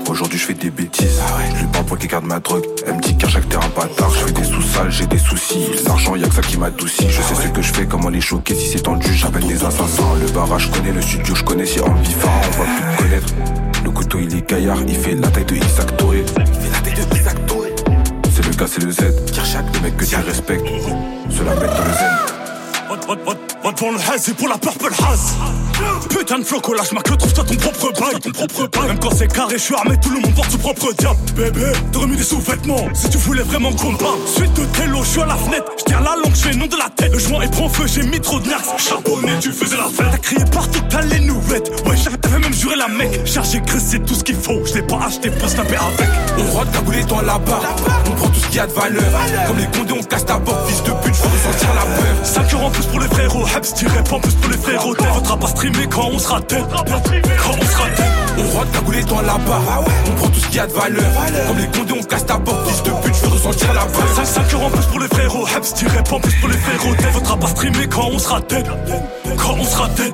Aujourd'hui je fais des bêtises, je lui parle pour qu'il garde ma drogue. Elle me dit qu'à chaque terrain bâtard, je fais des sous-sales, j'ai des soucis. L'argent, y'a que ça qui m'adoucit. Je sais ce que je fais, comment les choquer. Si c'est tendu, j'appelle des assassins. Le barrage, je connais le studio, je connais si bifard, on va plus me connaître. Le couteau il est gaillard, il fait la taille de Isaac la Touré. C'est le gars, c'est le Z. Le mec que tu respectes, cela mec dans le zen. Va devant le haze et pour la purple haze Putain de floco, lâche ma queue, trouve-toi ton propre bail. Ton propre bail. Même quand c'est carré, je suis armé, tout le monde porte son propre diable. Bébé, t'as remis des sous-vêtements Si tu voulais vraiment qu'on parle. Suite de télo, je suis à la fenêtre Je tiens la langue, je fais nom de la tête. Le joint est prend feu, j'ai mis trop de nax Charbonné, tu faisais la fête. T'as crié partout, t'as les nouvelles Ouais, j'avais- t'avais même juré la mec. Chargé, graissé, tout ce qu'il faut. Je l'ai pas acheté pour se taper avec. On rentre cagoulé dans la barre. On prend tout ce qu'il y a de valeur. Comme les condés, on casse ta porte. Fils de pute, faut ressentir la peur. 5 euros en plus pour les frérots, Hebs tiré pas en plus pour les frérots. T'es pas streamer quand on sera dead. Quand on sera dead. On rentre cagoulé dans la barre. On prend tout ce qu'il y a de valeur. Comme les condés, on casse ta porte. Fils de pute, je veux ressentir la peur. 5, 5 euros en plus pour les frérots, Hebs tiré pas en plus pour les frérots. T'es pas streamer quand on sera dead. Quand on sera dead.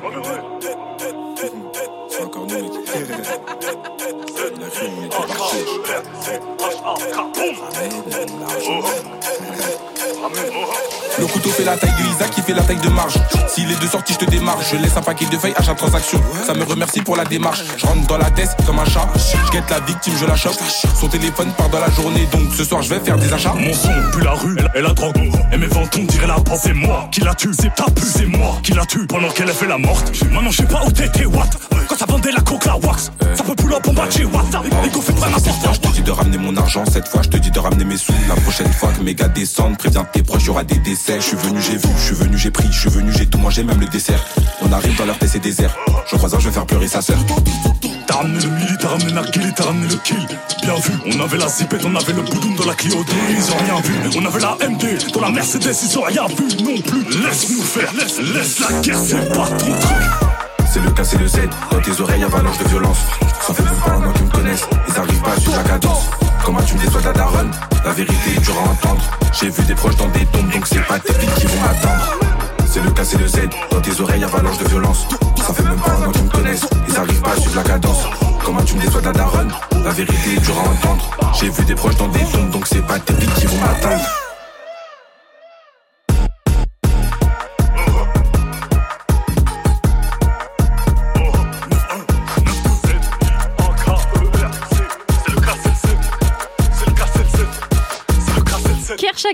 Le couteau fait la taille de Isaac, qui fait la taille de marge. S'il est de sortie, je te démarre. Je laisse un paquet de feuilles à chaque transaction. Ça me remercie pour la démarche. Je rentre dans la tête comme un chat. Je guette la victime, je la chope. Son téléphone part dans la journée, donc ce soir je vais faire des achats. Mon son pue la rue et la drogue. Et mes ventons dirait la pop. C'est moi qui la tue, c'est ta pu, c'est moi qui la tue. Pendant qu'elle a fait la morte. Maintenant je sais pas où t'étais, what. Quand ça vendait la coke, la wax. Ça peut plus la bombarder, what. Les go fait pas Cette fois, je te dis de ramener mon argent. Cette fois, je te dis de ramener mes sous. La prochaine fois que mes gars descendent, préviens tes proches, y aura des décès. Je suis venu, j'ai vu, je suis venu, j'ai pris, je suis venu, j'ai tout mangé, même le dessert. On arrive dans leur c'est désert. Je croise un, je vais faire pleurer sa sœur. T'as ramené le mili, t'as ramené Narguili, t'as ramené le kill. Bien vu, on avait la zipette, on avait le boudoum dans la Clio ils ont rien vu. On avait la MD dans la Mercedes, ils ont rien vu non plus. Laisse-nous faire, laisse, laisse la guerre, c'est pas ton truc. C'est le K, c'est le Z. Dans tes oreilles, avalanche de violence. Ça fait même pas un an qu'ils me connaissent. Ils arrivent pas à suivre la cadence. Comment tu me déçois de la daronne La vérité est dure à entendre. J'ai vu des proches dans des tombes, donc c'est pas tes filles qui vont m'attendre. C'est le K, c'est le Z. Dans tes oreilles, avalanche de violence. Ça fait même pas un an qu'ils me connaissent. Ils arrivent pas à suivre la cadence. Comment tu me déçois la daronne La vérité est dure à entendre. J'ai vu des proches dans des tombes, donc c'est pas tes filles qui vont m'attendre.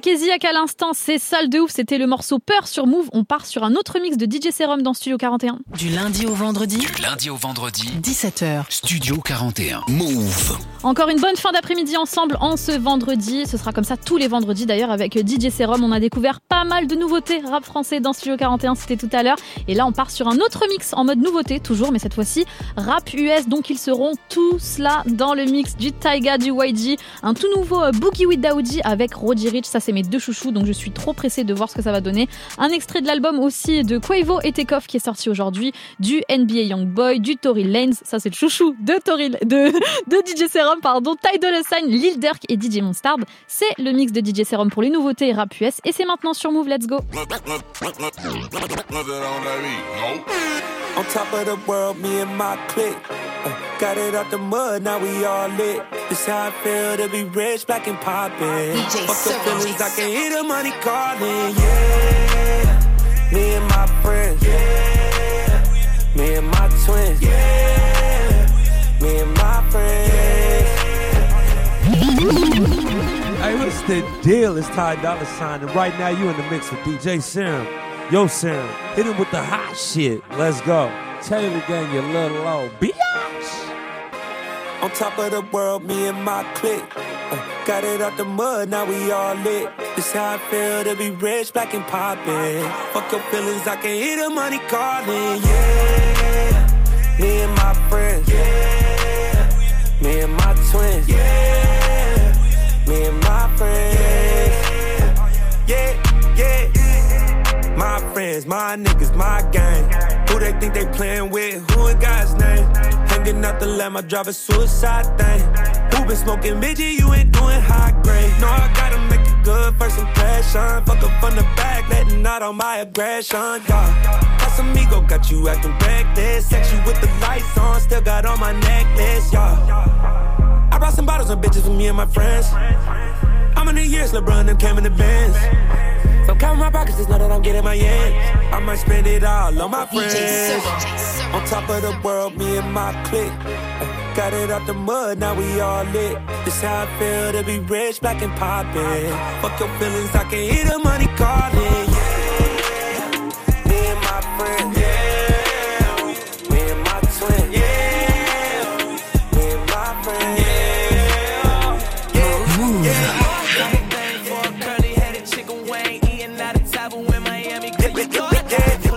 Keziak à l'instant, c'est sale de ouf. C'était le morceau Peur sur Move. On part sur un autre mix de DJ Serum dans Studio 41. Du lundi au vendredi, Du lundi au vendredi, 17h. Studio 41. Move. Encore une bonne fin d'après-midi ensemble en ce vendredi. Ce sera comme ça tous les vendredis d'ailleurs avec DJ Serum. On a découvert pas mal de nouveautés rap français dans Studio 41, c'était tout à l'heure. Et là, on part sur un autre mix en mode nouveauté, toujours, mais cette fois-ci rap US. Donc ils seront tous là dans le mix du Taiga, du YG. Un tout nouveau euh, Boogie with Daoudi avec Roddy Rich. Ça, c'est mes deux chouchous, donc je suis trop pressée de voir ce que ça va donner. Un extrait de l'album aussi de Quavo et Takeoff qui est sorti aujourd'hui. Du NBA Youngboy, du Tory Lanez. Ça, c'est le chouchou de Tory, de, de DJ Serum, pardon. Ty Dolla Sign, Lil Durk et DJ Monstard. C'est le mix de DJ Serum pour les nouveautés rap US. Et c'est maintenant sur Move. Let's go. On top of the world, me and my clique. Uh, got it out the mud, now we all lit. This how I feel to be rich, black and poppin'. Fuck the feelings, I can hear the money calling. Yeah, me and my friends. Yeah, me and my twins. Yeah, me and my friends. Hey, what's the deal? It's Ty Dolla Sign, and right now you in the mix with DJ Serum. Yo, Serum, hit him with the hot shit. Let's go. Tell the gang you little old biatch. On top of the world, me and my clique. Uh, got it out the mud, now we all lit. This how I feel to be rich, black and poppin'. Fuck your feelings, I can hear the money calling. Yeah, me and my friends. Yeah, me and my twins. Yeah, me and my friends. Yeah, yeah. My friends, my niggas, my gang. Who they think they playing with? Who in God's name? Hanging out the lamb, I drive a suicide thing. Who been smoking midget? You ain't doing high grade. No, I gotta make it good first impression. Fuck up from the back, letting out on my aggression. Yeah. Casamigo got you acting reckless. Sex you with the lights on, still got on my necklace. Yeah. I brought some bottles and bitches with me and my friends. How many years LeBron them came in the Benz? So count my pockets, just know that I'm getting my ends. I might spend it all on my friends. On top of the world, me and my clique. Got it out the mud, now we all lit. This how I feel to be rich, black and poppin'. Fuck your feelings, I can hear the money calling. Yeah, me and my friends. travel in Miami. Cause you know I got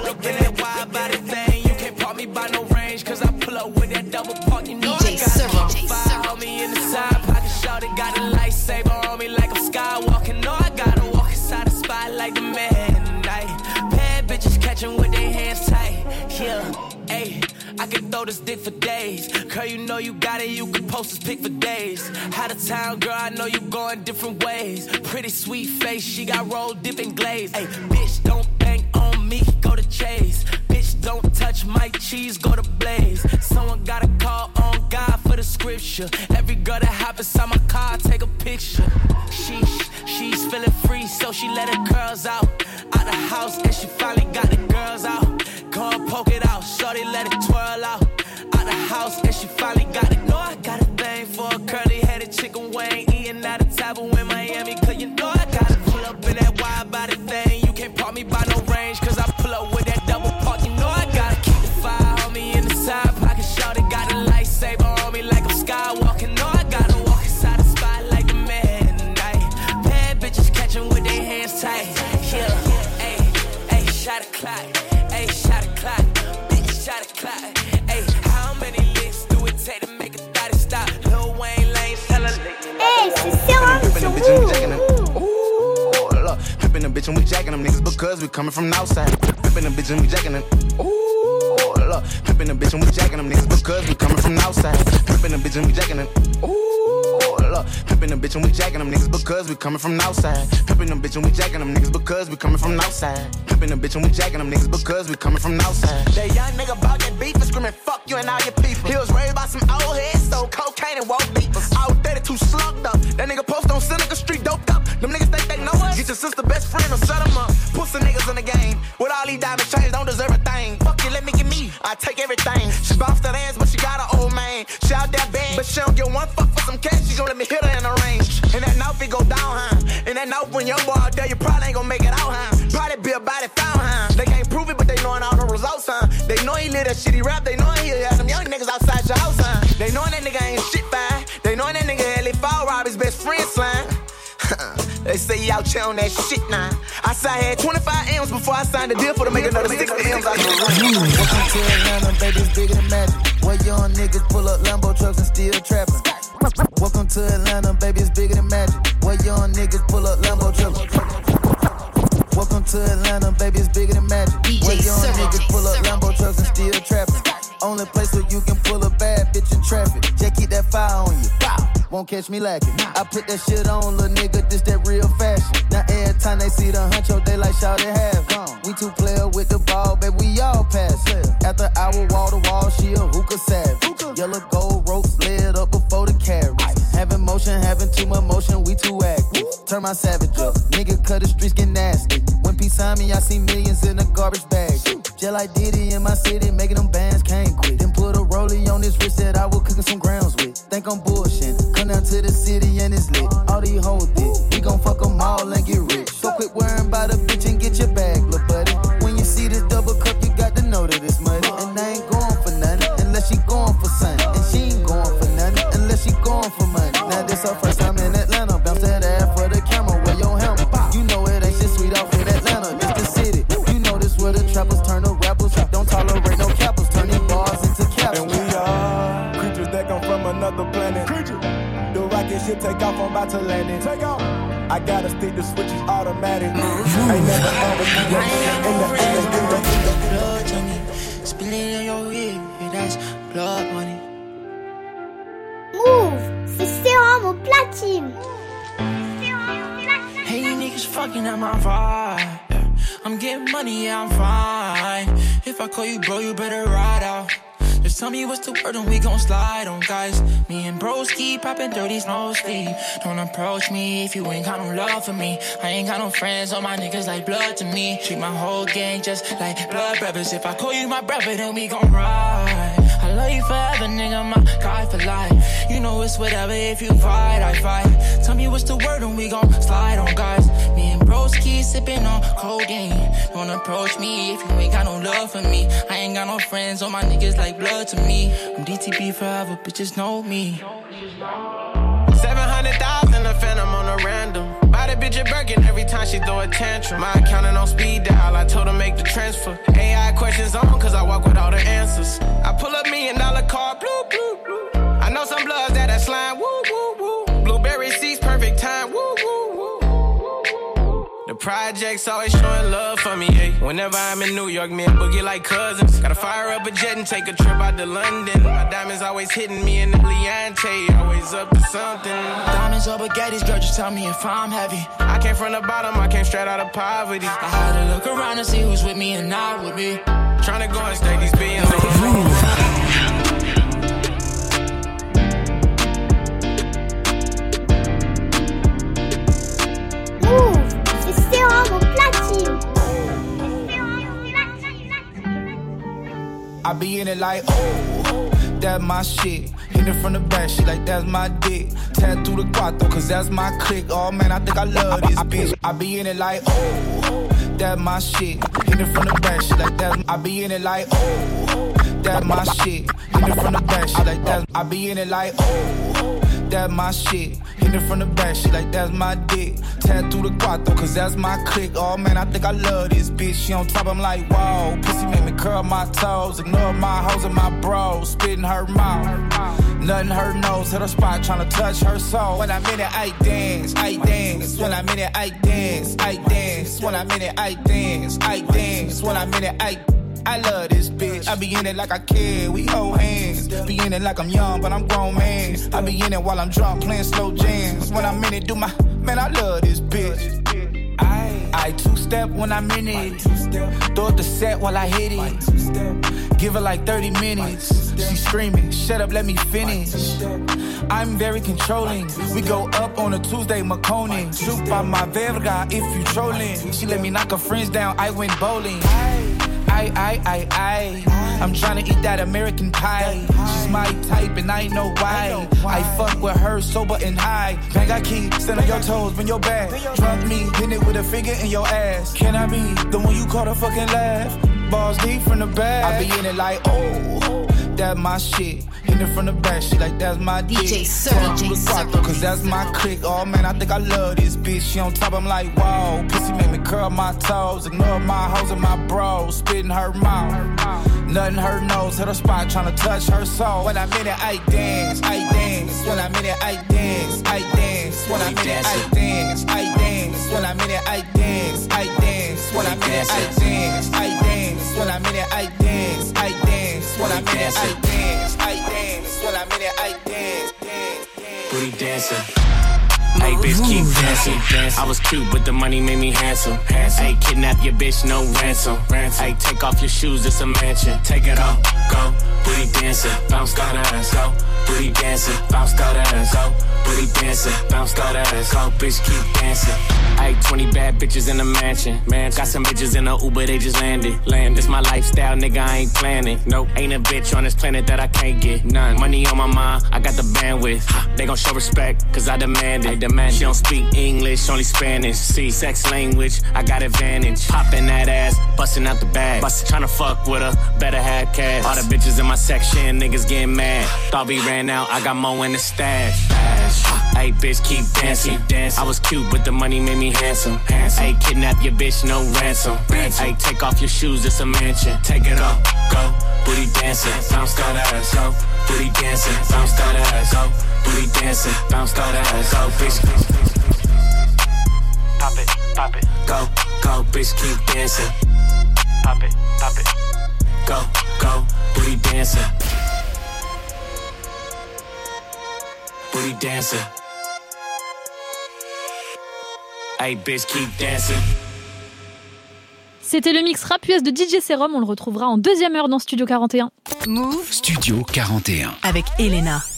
This dick for days. Girl, you know you got it, you can post this pic for days. Out of town, girl, I know you going different ways. Pretty sweet face, she got roll dipping glaze. Hey, bitch, don't bang on me, go to Chase. Bitch, don't touch my cheese, go to Blaze. Someone gotta call on God for the scripture. Every girl that hop inside my car, take a picture. Sheesh, she's feeling free, so she let her curls out. Out the house, and she finally got the girls out. Go and poke it out, shorty let it twirl out. Out the house, and she finally got it. Know I got a thing for a curly headed chicken wing. Eating out of table in Miami, cause you know I gotta pull up in that wide body thing. You can't park me by no range, cause I pull up with that double park. You know I gotta keep the fire on me in the side pocket. Shorty got a lightsaber on me like I'm skywalking. Know I gotta walk inside the spot like the man. Night. Bad bitches catching with their hands tight. Yeah, ayy, ayy, shot a clock shot it clock. Hey, how many licks do it take to make a thought stop? Lil Wayne Lane, tell her lick. Hey, Rippin' a bitch and we jacking them niggas because we coming from the outside. Rippin' a bitch and we jacking them. Ooh, look. Rippin' a bitch and we jacking them niggas because we coming from the outside. Rippin' a bitch and we jacking them. Ooh look. Pimpin' the bitch and we jacking them niggas because we coming from the outside. Pimpin' the bitch and we jacking them niggas because we coming from the outside. Pimpin' the bitch and we jacking them niggas because we coming from the outside. That young nigga about that beef and screaming, fuck you and all your people. He was raised by some old heads, so cocaine and woke beepers. Was 32 slugged up. That nigga post on Seneca Street doped up. Them niggas think they know. Get your sister best friend or set 'em up. Put some niggas in the game. With all these diamond chains, don't deserve a thing. Fuck you, let me get me. I take everything. She bounced that ass, but she got an old man. She out there bad, but she don't get one fuck for some cash. She gon' let me hit her in the range. And that knife it go down, huh? And that knife when your boy out there, you probably ain't gon' make it out, huh? Probably be a body found, huh? They can't prove it, but they knowin' all the results, huh? They know he live that shitty rap. They know he had them young niggas outside your house, huh? They knowin' that nigga they say he out here on that shit now. I said I had 25 M's before I signed the deal for to make another 60 M's out the room. Welcome to Atlanta, baby, it's bigger than magic. Where young niggas pull up Lambo trucks and still trapping. Welcome to Atlanta, baby, it's bigger than magic. Where young niggas pull up Lambo trucks. Welcome to Atlanta, baby, it's bigger than magic. Where young niggas pull up Lambo trucks and still trapping. Only place where you can pull a bad bitch in traffic. Just keep that fire on you. Bow. Won't catch me lacking. I put that shit on, little nigga, this that real fashion. Now every time they see the huncho, oh, they like shout it have. We two player with the ball, baby, we all pass. After hour, wall to wall, she a hookah savage. Yellow gold ropes lit up before the carriage. Having motion, having too much motion, we too active. Turn my savage up, nigga cut the streets get nasty. When peace on me, I see millions in a garbage bag. Just like Diddy in my city, making them bands can't quit. Then put a rollie on this wrist that I was cooking some grounds with. Think I'm bullshit. To the city and it's lit. All these hoes thick. We gon' fuck them all and get slide on guys. Me and bros keep popping dirties, no sleep. Don't approach me if you ain't got no love for me. I ain't got no friends, all my niggas like blood to me. Treat my whole gang just like blood brothers. If I call you my brother, then we gon' ride. I love you forever, nigga, my guy for life. You know it's whatever, if you fight, I fight. Tell me what's the word and we gon' slide on guys. Bros keep sipping on codeine. Don't approach me if you ain't got no love for me. I ain't got no friends, all my niggas like blood to me. I'm DTB forever, bitches know me. 700,000 a phantom on a random. Buy the bitch a Birkin every time she throw a tantrum. My accountant on speed dial, I told her make the transfer. AI questions on, cause I walk with all the answers. I pull up million dollar car, blue, blue, blue. I know some bloods that are slime, woo. Projects always showing love for me, ayy. Whenever I'm in New York, me and Boogie like cousins. Gotta fire up a jet and take a trip out to London. My diamonds always hitting me in the Leante, always up to something. Diamonds or baguettes, girl, just tell me if I'm heavy. I came from the bottom, I came straight out of poverty. I had to look around and see who's with me and not with me. Tryna go and stack these billions on the floor. I be in it like, oh, that's my shit. Hit it from the back, she like, that's my dick. Tattoo the quattro, cause that's my click. Oh man, I think I love this bitch. I be in it like, oh, that's my shit. Hit it from the back, she like, that's, I be in it like, oh, that's my shit. Hit it from the back, she like, that's, I be in it like, oh, that's my shit. Hit it from the back, she like, that's my dick. Tattoo the quattro, cause that's my click. Oh man, I think I love this bitch. She on top, I'm like, whoa. Pussy make me curl my toes. Ignore my hoes and my bros. Spit in her mouth. Nothing her nose, hit her spot, tryna touch her soul. When I'm in it, I dance, I dance. When I'm in it, I dance, I dance. When I'm in it, I dance, I dance. When I'm in it, I I love this bitch. I be in it like I care. We hold hands. Be in it like I'm young, but I'm grown man. I be in it while I'm drunk, playing slow jams. When I'm in it, do my man. I love this bitch. I, I two step when I'm in it. Throw up the set while I hit it. Give her like 30 minutes. She screaming, shut up, let me finish. I'm very controlling. We go up on a Tuesday. Shoot by my verga if you trolling. She let me knock her friends down, I went bowling. I, I, I, I. I'm trying to eat that American pie. She's my type and I know why. I fuck with her sober and high. Bang, I keep stand on your toes when you're bad. Drunk me, hit it with a finger in your ass. Can I be the one you call to fucking laugh? Balls deep from the back. I be in it like, oh, that my shit. Hit it from the back, she like, that's my dick. DJ Sir, DJ the Cause that's my click. Oh man, I think I love this bitch. She on top, I'm like, wow. Pussy make me curl my toes. Ignore my hoes and my bros. Spit in her mouth. Nothing her nose, hit her spot, tryna touch her soul. When I'm in it, I dance, I dance. When I'm in it, I dance, I dance. When I'm in it, I dance, I dance. When I'm in it, I dance, I dance. When I'm in it, I dance, I dance. When I'm in it, I dance, I dance. When I'm in it, I dance, I dance. When I'm in it, I dance, dance, dance. booty dancing. Hey, bitch, keep dancing. I was cute, but the money made me handsome. Hey, kidnap your bitch, no ransom. Hey, take off your shoes, it's a mansion. Take it off, go. Booty dancing, bounce that ass, go. Booty dancing, bounce that ass, go. Booty dancing, bounce that ass, go. Bitch, keep dancing. Hey, 20 bad bitches in the mansion. Man, got some bitches in the Uber, they just landed. Land, it's my lifestyle, nigga, I ain't planning. Nope, ain't a bitch on this planet that I can't get. None. Money on my mind, I got the bandwidth. They gon' show respect, cause I demand it. Demand she don't speak English, only Spanish. See, sex language, I got advantage. Popping that ass, busting out the bag. Bust, tryna fuck with her, better have cash. All the bitches in my section, niggas getting mad. Thought we ran out, I got more in the stash. Hey, bitch, keep dancing. I was cute, but the money made me handsome. Hey, kidnap your bitch, no ransom. Hey, take off your shoes, it's a mansion. Take it off, go. Booty dancing, bounce that ass, go. C'était le mix rap de DJ Serum. On le retrouvera en deuxième heure dans Studio 41. Move Studio 41. avec Elena.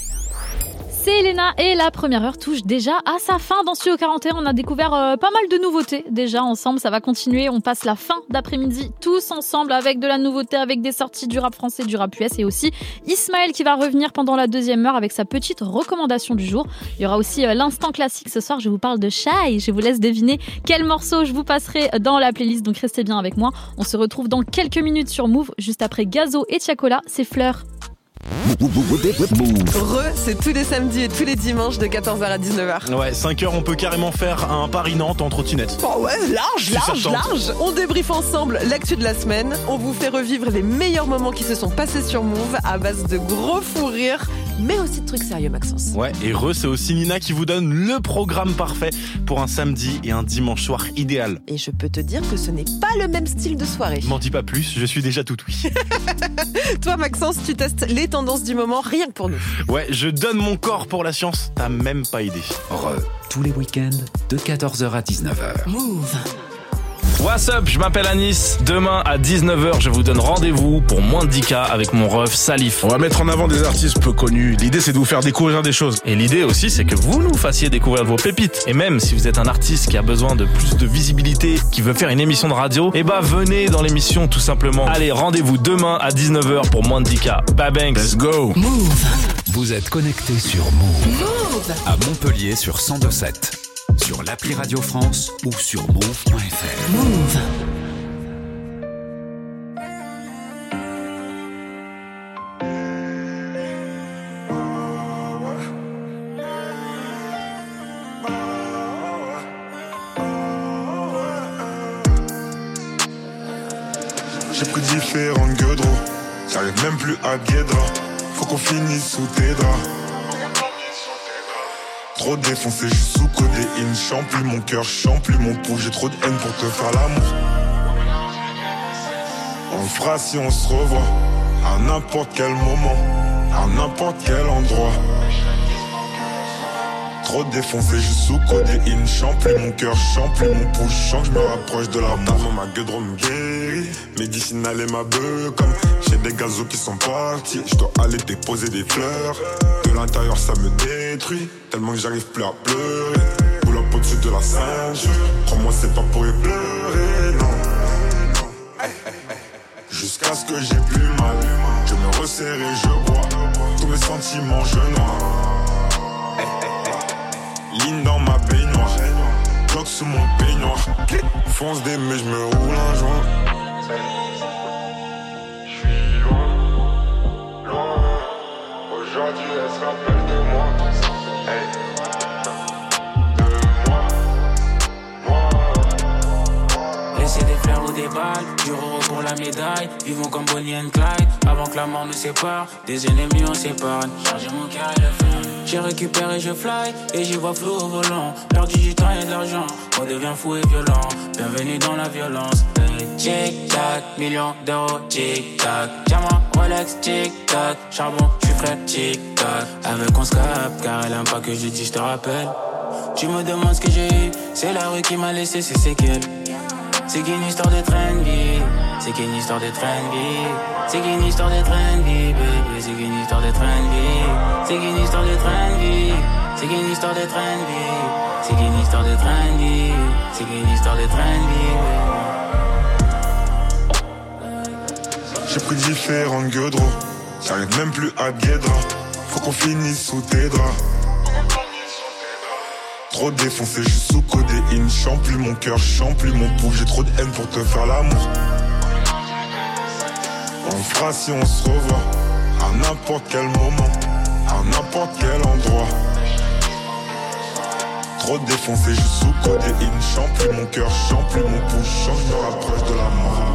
C'est Elena et la première heure touche déjà à sa fin dans Studio 41. On a découvert euh, pas mal de nouveautés déjà ensemble. Ça va continuer. On passe la fin d'après-midi tous ensemble avec de la nouveauté, avec des sorties du rap français, du rap US et aussi Ismaël qui va revenir pendant la deuxième heure avec sa petite recommandation du jour. Il y aura aussi euh, l'instant classique ce soir. Je vous parle de Shy. Je vous laisse deviner quel morceau je vous passerai dans la playlist. Donc restez bien avec moi. On se retrouve dans quelques minutes sur Move juste après Gazo et Tiakola. C'est Fleur. Re, c'est tous les samedis et tous les dimanches de 14h à 19h. Ouais, 5 heures, on peut carrément faire un Paris-Nantes en trottinette. Oh ouais, large, large, large. On débriefe ensemble l'actu de la semaine. On vous fait revivre les meilleurs moments qui se sont passés sur Move à base de gros fous rires, mais aussi de trucs sérieux, Maxence. Ouais, et Re, c'est aussi Nina qui vous donne le programme parfait pour un samedi et un dimanche soir idéal. Et je peux te dire que ce n'est pas le même style de soirée. M'en dis pas plus, je suis déjà tout oui. *laughs* Toi, Maxence, tu testes les tendances du moment rien que pour nous. Ouais, je donne mon corps pour la science, t'as même pas idée. Re, tous les week-ends de 14h à 19h. Move. What's up, je m'appelle Anis. Demain à 19h, je vous donne rendez-vous pour moins de 10K avec mon ref Salif. On va mettre en avant des artistes peu connus. L'idée, c'est de vous faire découvrir des choses. Et l'idée aussi, c'est que vous nous fassiez découvrir vos pépites. Et même si vous êtes un artiste qui a besoin de plus de visibilité, qui veut faire une émission de radio, eh bah venez dans l'émission tout simplement. Allez, rendez-vous demain à 19h pour moins de 10K. Bye banks. Let's go. Move. Vous êtes connecté sur Move Move. à Montpellier sur 102.7, sur l'appli Radio France ou sur move.fr. Move. J'ai pris différentes gueules, j'arrive même plus à guédra. Hein. Faut qu'on finisse sous tes draps. Trop défoncé, je suis sous codéine. Chante plus mon cœur, chante plus mon pouls. J'ai trop de haine pour te faire l'amour. On fera si on se revoit. À n'importe quel moment, à n'importe quel endroit. Trop défoncé, je sous codéine. Chante plus mon cœur, chante plus mon pouls. Chante, je me rapproche de la mort. Ma gueule me guérit. Médicinal et ma beuh comme j'ai des gazos qui sont partis. Je dois aller déposer des fleurs. De l'intérieur, ça me détruit. Tellement que j'arrive plus à pleurer. Boule up au-dessus de la ceinture. Crois-moi, c'est pas pour y pleurer, non. Jusqu'à ce que j'ai plus mal. Je me resserre et je bois. Tous mes sentiments, je noie. Ligne dans ma baignoire. Bloc sous mon peignoir. Fonce des mais je me roule un joint. J'suis loin, loin. Aujourd'hui, elle se rappelle de moi. Hey. Des fleurs ou des balles, du pour la médaille. Vivons comme Bonnie and Clyde, avant que la mort nous sépare. Des ennemis on s'épargne, charger mon cœur. J'ai récupéré, je fly, et j'y vois flou au volant. Perdu du temps et de l'argent, on devient fou et violent. Bienvenue dans la violence. Tic tac, millions d'euros, tic tac. Diamant, Rolex, tic tac. Charbon, j'suis frais, tic tac. Avec on se capte, car elle aime pas que je dis, je te rappelle. Tu me demandes ce que j'ai eu, c'est la rue qui m'a laissé ses séquelles. C'est qu'une histoire de trendy, c'est qu'une histoire de trendy, c'est qu'une histoire de trendy, baby, c'est qu'une histoire de trendy, c'est qu'une histoire de trendy, c'est qu'une histoire de trendy, c'est qu'une histoire de trendy, c'est qu'une histoire de trendy, J'ai pris différents gueudreaux. J'arrive même plus à Guédra. Faut qu'on finisse sous tes draps. Trop défoncé, je suis sous codéine. Chante plus mon cœur, chante plus mon pouls. J'ai trop de haine pour te faire l'amour. On fera si on se revoit. À n'importe quel moment, à n'importe quel endroit. Trop défoncé, je suis sous codéine. Chante plus mon cœur, chante plus mon pouls. Chante, je me rapproche de la mort.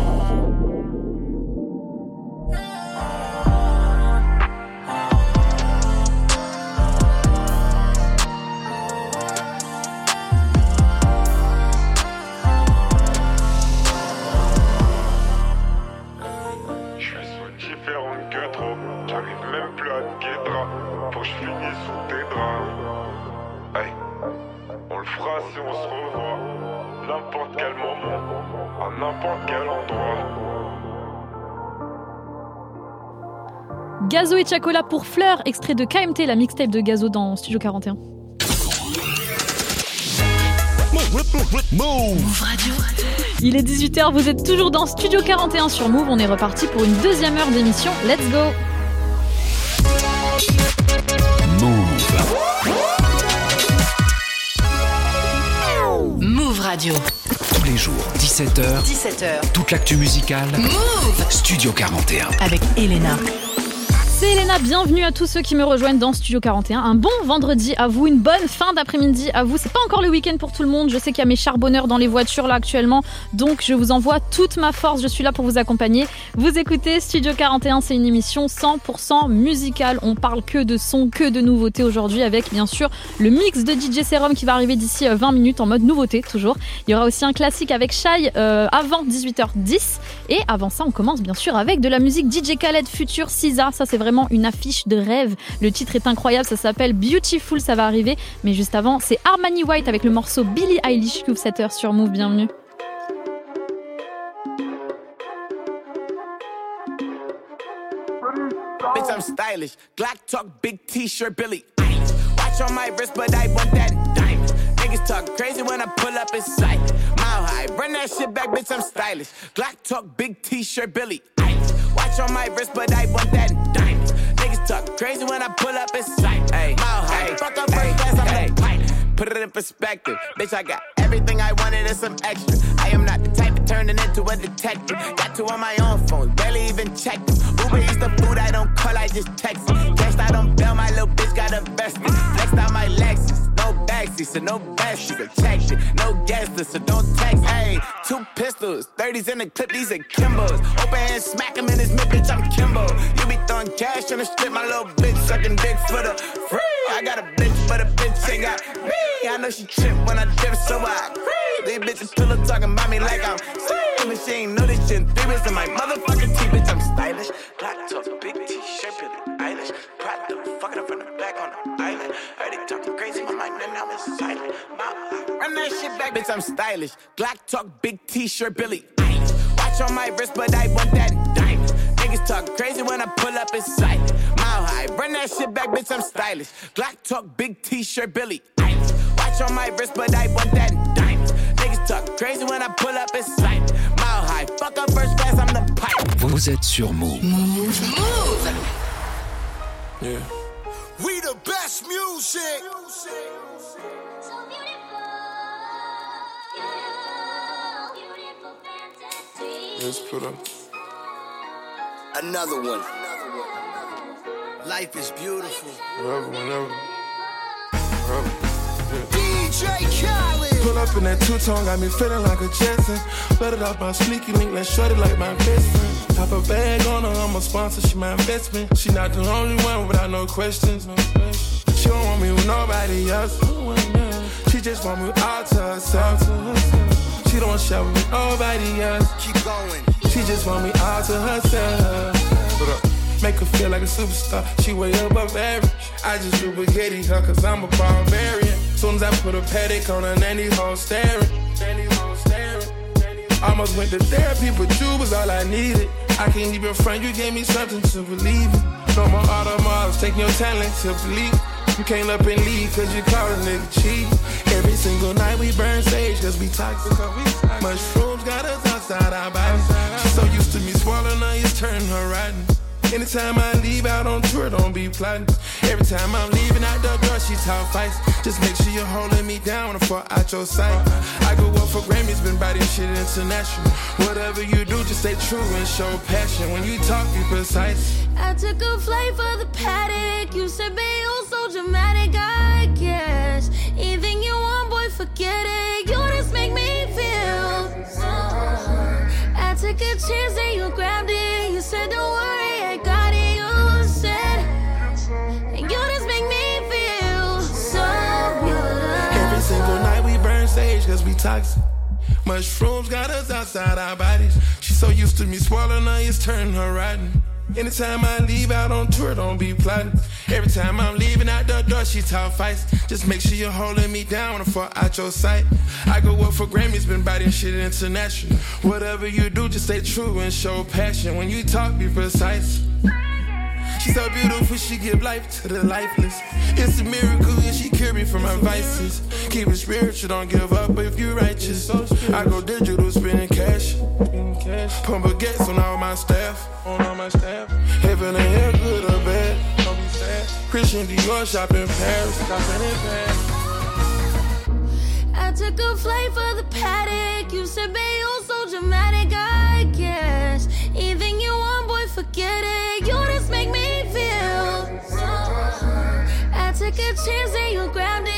Gazo et Chacola pour Fleur, extrait de KMT, la mixtape de Gazo dans Studio 41. Move Radio. Il est 18h, vous êtes toujours dans Studio 41 sur Move. On est reparti pour une deuxième heure d'émission. Let's go Move Radio. Tous les jours, 17h. 17h. Toute l'actu musicale. Move Studio 41. Avec Elena. C'est Elena, bienvenue à tous ceux qui me rejoignent dans Studio 41. Un bon vendredi à vous, une bonne fin d'après-midi à vous. C'est pas encore le week-end pour tout le monde. Je sais qu'il y a mes charbonneurs dans les voitures là actuellement. Donc je vous envoie toute ma force. Je suis là pour vous accompagner. Vous écoutez Studio 41, c'est une émission 100% musicale. On parle que de son, que de nouveautés aujourd'hui avec bien sûr le mix de DJ Serum qui va arriver d'ici euh, 20 minutes en mode nouveauté toujours. Il y aura aussi un classique avec Shai euh, avant 18h10. Et avant ça, on commence bien sûr avec de la musique DJ Khaled Future Sisa. Ça c'est vraiment une affiche de rêve. Le titre est incroyable, ça s'appelle Beautiful, ça va arriver. Mais juste avant, c'est Armani White avec le morceau Billie Eilish qui cette sur Move. Bienvenue. Talk crazy when I pull up in sight. Mile high, fuck up first class, I'm a pilot. Put it in perspective, bitch. I got everything I wanted and some extra. I am not the type of turning into a detective. Got two on my own phone, barely even checked them. Uber eats the food I don't call, I just text it. Out on bail, my little bitch got invested. Flexed out my Lexus, backseat, so no. So check it, no guesses, so don't text. Hey, two pistols. 30s in the clip, these are Kimbos. Open hand, smack him in his mid, bitch, I'm Kimbo. You be throwing cash on the strip, my little bitch sucking dick for the free. I got a bitch, but a bitch ain't got me. I know she trip when I dip, so I agree. These bitches up talking about me like I'm sweet. And she ain't know this shit three weeks in my motherfucking teeth, bitch, I'm stylish. Black top, big t-shirt, Billie Eilish. Pride the fucking up from the back on the my mind and now it's silent. My, run that shit back, bitch, I'm stylish. Black talk, big t-shirt, Billie Eilish. Watch on my wrist, but I want that diamond. Niggas talk crazy when I pull up in sight. Mile high, run that shit back, bitch, I'm stylish. Black talk, big t-shirt, Billie Eilish. Watch on my wrist, but I want that diamond. Niggas talk crazy when I pull up in sight. Mile high, fuck up first class, I'm the pipe. Vous êtes sur Move. Move. Yeah. We the best music. Let's put up. Another one. Life is beautiful. Wherever, whenever. Wherever. DJ Khaled. Pull up in that two-tone, got me feeling like a Jetson. Let it off my sneaky link, let's short it like my best friend. Pop a bag on her, I'm a sponsor, she my investment. She not the only one without no questions. No questions. She don't want me with nobody else. She just want me all to herself. She don't share with nobody else. Keep going. She just want me all to herself. Make her feel like a superstar. She way above average. I just do spaghetti her cause I'm a barbarian. Soon as I put a paddock on her, nanny home staring. Nanny home staring. Almost went to therapy, but you was all I needed. I can't even front, you gave me something to believe in. No more automobiles, take your talent to believe. You came up and leave cause you call a nigga cheat. Every single night we burn sage cause we toxic. Mushrooms got us outside our bodies. She's so used to me swallowing her, it's turning her rotten. Anytime I leave out on tour, don't be plotting. Every time I'm leaving out the door, she talk fights. Just make sure you're holding me down before out your sight. I go up for Grammys, been this shit international. Whatever you do, just stay true and show passion. When you talk, be precise. I took a flight for the paddock. Chance and you grabbed it. You said, don't worry, I got it. You said, and you just make me feel so Every single night we burn sage cause we toxic. Mushrooms got us outside our bodies. She's so used to me swallowing her, it's turning her rotten. Anytime I leave out on tour, don't be plotting. Every time I'm leaving out the door, she talk fights. Just make sure you're holding me down before out your sight. I go up for Grammys, been this shit international. Whatever you do, just stay true and show passion. When you talk, be precise. She's so beautiful, she give life to the lifeless. It's a miracle, and she cure me from my vices. Keep it spiritual, don't give up if you righteous. I go digital, spending cash. Pump gas on all my staff. On all my staff. Heaven and hell, good or bad. Don't be sad. Christian Dior shop in Paris. Shopping in Paris. I took a flight for the paddock. You said, babe, you're so dramatic, I took a chance and you grabbed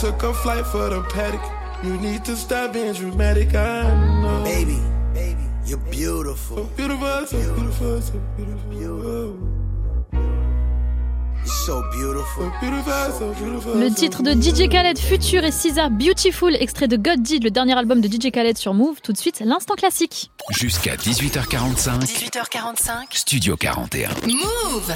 took a flight for the paddock. You need to stop being dramatic, I know. Baby, baby, you're beautiful. So beautiful, so beautiful, so beautiful. So beautiful. So beautiful, so beautiful. Le titre de DJ Khaled, Future et Cisa, Beautiful, extrait de God Did, le dernier album de DJ Khaled sur Move. Tout de suite, l'instant classique. Jusqu'à 18h45. 18h45. Studio 41. Move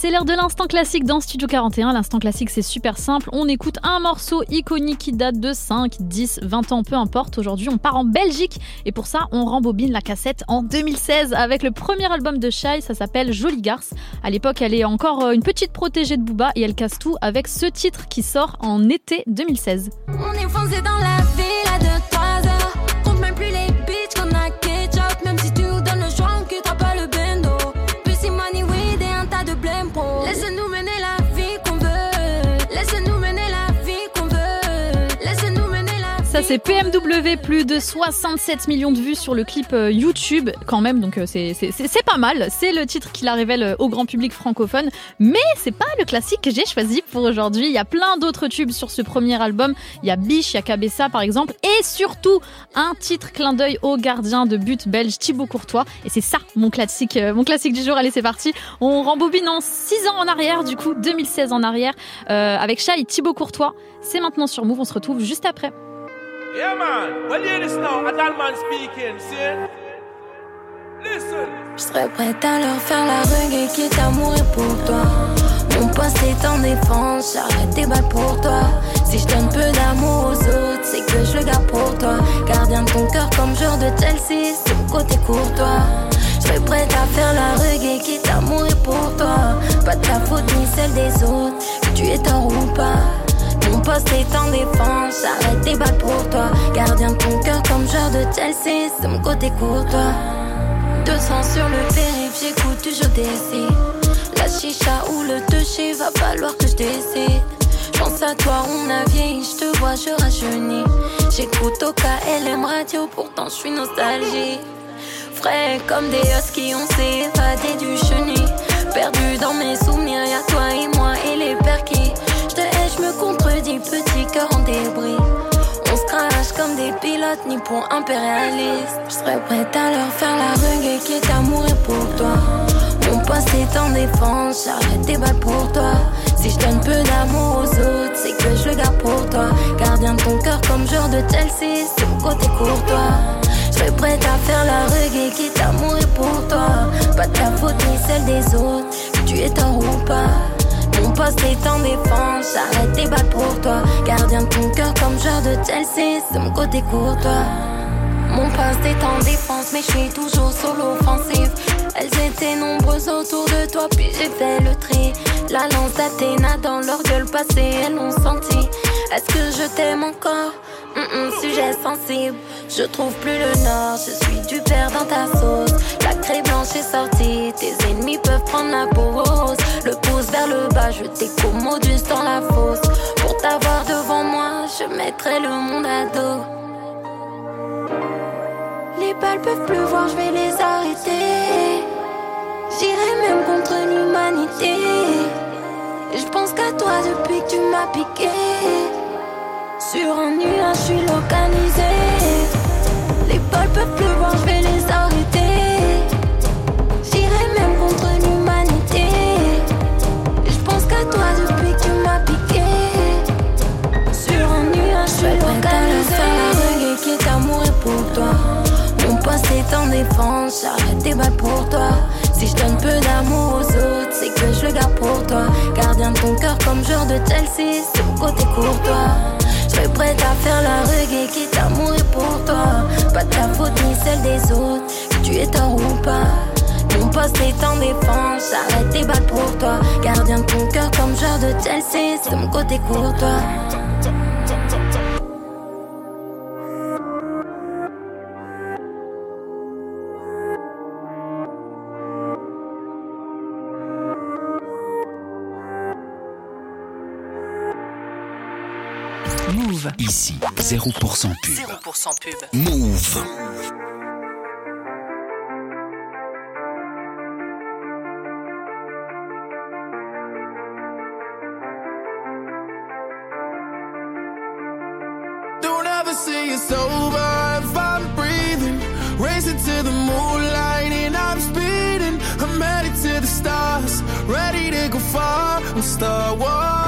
C'est l'heure de l'instant classique dans Studio 41. L'instant classique, c'est super simple. On écoute un morceau iconique qui date de 5, 10, 20 ans, peu importe. Aujourd'hui, on part en Belgique et pour ça, on rembobine la cassette en 2016 avec le premier album de Shai. Ça s'appelle Jolie Garce. À l'époque, elle est encore euh, une petite protégée de Booba et elle casse tout avec ce titre qui sort en été 2016. On est foncé dans la ville à 2-3 ça c'est PMW, plus de 67 millions de vues sur le clip euh, YouTube quand même, donc euh, c'est pas mal. C'est le titre qui la révèle euh, au grand public francophone, mais c'est pas le classique que j'ai choisi pour aujourd'hui. Il y a plein d'autres tubes sur ce premier album. Il y a Biche, il y a Cabessa par exemple, et surtout un titre clin d'œil au gardien de but belge Thibaut Courtois. Et c'est ça mon classique, mon classique du jour. Allez c'est parti. On rembobine en 6 ans en arrière, du coup 2016 en arrière, avec Shai Thibaut Courtois. C'est maintenant sur Move. On se retrouve juste après. Yeah, man. Well, hear this now. A dull man speaking. See? Je serais prête à leur faire la reggae quitte à mourir pour toi. Mon poste est en défense, j'arrête tes balles pour toi. Si je donne peu d'amour aux autres, c'est que je le garde pour toi. Gardien de ton cœur comme joueur de Chelsea, c'est mon côté courtois. Je serais prête à faire la reggae quitte à mourir pour toi. Pas de ta faute ni celle des autres, que tu es tort ou pas. Mon poste est en défense, j'arrête tes balles pour toi. Gardien de ton cœur comme joueur de Chelsea, c'est mon côté courtois. 200 sur le périph', j'écoute du jeu. La chicha ou le toucher, va falloir que je décide. Pense à toi, on a vieilli, je te vois, je rajeunis. J'écoute au KLM radio, pourtant je suis nostalgique. Frais comme des huskies, on s'est évadé du chenil. Perdu dans mes souvenirs, y'a toi et moi et les perquis. Je me contredis, petit cœur en débris. On se crache comme des pilotes ni pour impérialistes. Je serais prête à leur faire la reggae qui est à mourir pour toi. Mon poste est en défense, j'arrête tes balles pour toi. Si je donne peu d'amour aux autres, c'est que je le garde pour toi. Gardien de ton cœur comme joueur de Chelsea, c'est mon côté courtois. Je serais prête à faire la reggae qui est à mourir pour toi. Pas ta faute ni celle des autres, tu es tort ou pas. Mon poste est en défense, j'arrête tes balles pour toi. Gardien de ton cœur comme joueur de Chelsea, c'est mon côté courtois. Mon poste est en défense, mais je suis toujours sur l'offensive. Elles étaient nombreuses autour de toi, puis j'ai fait le tri. La lance d'Athéna dans leur gueule passée, elles l'ont senti. Est-ce que je t'aime encore? Hum, Sujet sensible, je trouve plus le nord, je suis du père dans ta sauce. La craie blanche est sortie, tes ennemis peuvent prendre la pause. Le pouce vers le bas, je t'écommodus dans la fosse. Pour t'avoir devant moi, je mettrai le monde à dos. Les balles peuvent pleuvoir, je vais les arrêter. J'irai même contre l'humanité. Je pense qu'à toi depuis que tu m'as piqué. Sur un nuage, je suis localisé. Les balles peuvent pleuvoir, je vais les arrêter. J'irai même contre l'humanité. Je pense qu'à toi depuis que tu m'as piqué. Sur un nuage, je suis localisé. faire la reggae qui est à mourir pour toi. Mon poste est en défense, j'arrête tes balles pour toi. Si je donne peu d'amour aux autres, c'est que je le garde pour toi. Gardien de ton cœur comme joueur de Chelsea, c'est mon côté courtois. Je serais prête à faire la reggae qui est à mourir pour toi. Pas de ta faute ni celle des autres, que tu es tort ou pas. Mon poste est en défense, j'arrête tes balles pour toi. Gardien de ton cœur comme joueur de Chelsea, c'est mon côté courtois. Ici, 0% pub. 0% pub. Move. Don't ever say it's over if I'm breathing. Racing to the moonlight and I'm speeding. I'm headed to the stars, ready to go far and start walking.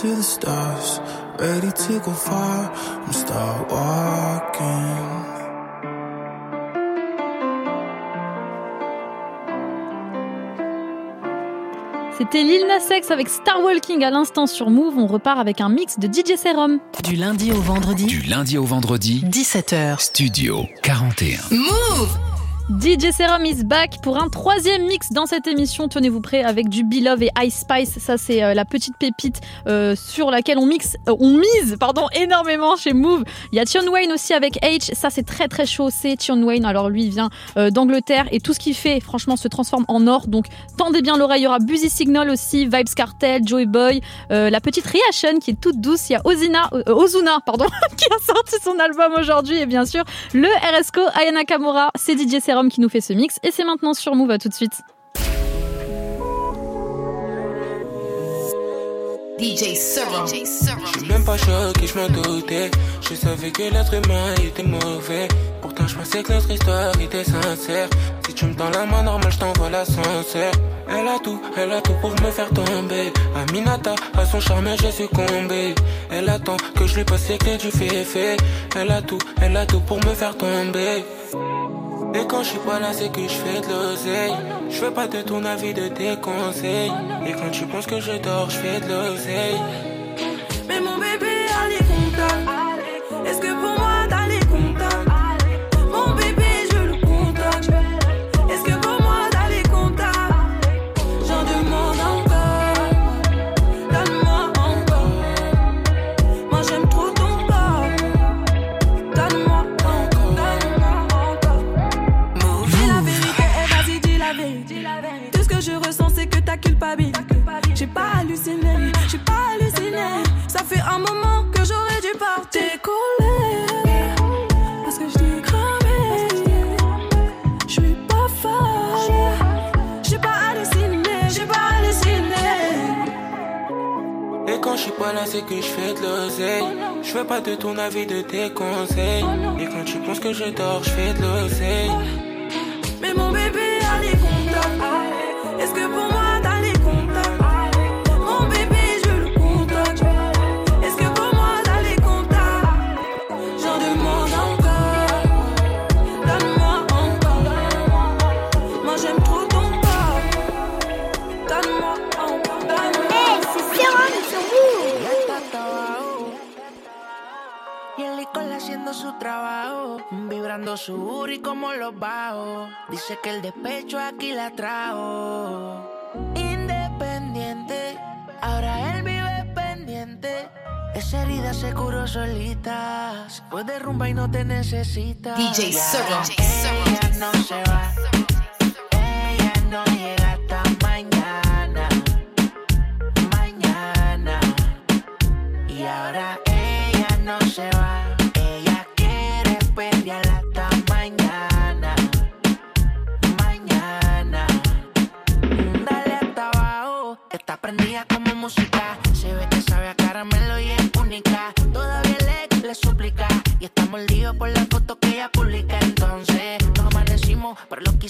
To the stars, ready to go far. I'm start walking. C'était Lil Nas X avec Star Walking à l'instant sur Move. On repart avec un mix de DJ Serum. Du lundi au vendredi. Du lundi au vendredi, 17h. Studio 41. Move DJ Serum is back pour un troisième mix dans cette émission. Tenez-vous prêts avec du Beloved et Ice Spice. Ça, c'est euh, la petite pépite euh, sur laquelle on mixe, euh, on mise, pardon, énormément chez Move. Il y a Tion Wayne aussi avec H. Ça, c'est très très chaud. C'est Tion Wayne. Alors lui, il vient euh, d'Angleterre et tout ce qu'il fait, franchement, se transforme en or. Donc, tendez bien l'oreille. Il y aura Busy Signal aussi, Vibes Cartel, Joey Boy, euh, la petite Reaction qui est toute douce. Il y a Ozina, euh, Ozuna, pardon, *laughs* qui a sorti son album aujourd'hui et bien sûr le RSCO Ayana Kamura. C'est DJ Serum qui nous fait ce mix et c'est maintenant sur Move. À tout de suite. DJ Serum. Je suis même pas choqué, je m'en doutais. Je savais que l'être humain était mauvais. Pourtant, je pensais que notre histoire était sincère. Si tu me tends la main normale, je t'envoie l'ascenseur. Elle a tout, elle a tout pour me faire tomber. Aminata, à son charme, j'ai succombé. Elle attend que je lui passe les clés du féfé. Elle a tout, elle a tout pour me faire tomber. Et quand je suis pas là, c'est que je fais de l'oseille. Je fais pas de ton avis, de tes conseils. Et quand tu penses que je dors, je fais de l'oseille. Mais mon bébé a les contacts. Est-ce que culpabilité. J'ai pas halluciné, j'ai pas halluciné. Ça fait un moment que j'aurais dû partir. Décoller, parce que je t'ai cramé. Je suis pas folle, j'ai pas halluciné, j'ai pas halluciné. Et quand je suis pas là, c'est que je fais de l'oseille. Je fais pas de ton avis, de tes conseils. Et quand tu penses que je dors, je fais de l'oseille. Mais mon bébé a su trabajo, vibrando su booty como los bajos. Dice que el despecho aquí la trajo. Independiente, ahora él vive pendiente. Esa herida se curó solita. Se fue de rumba y no te necesita. DJ Serum. Ella no se va. Ella no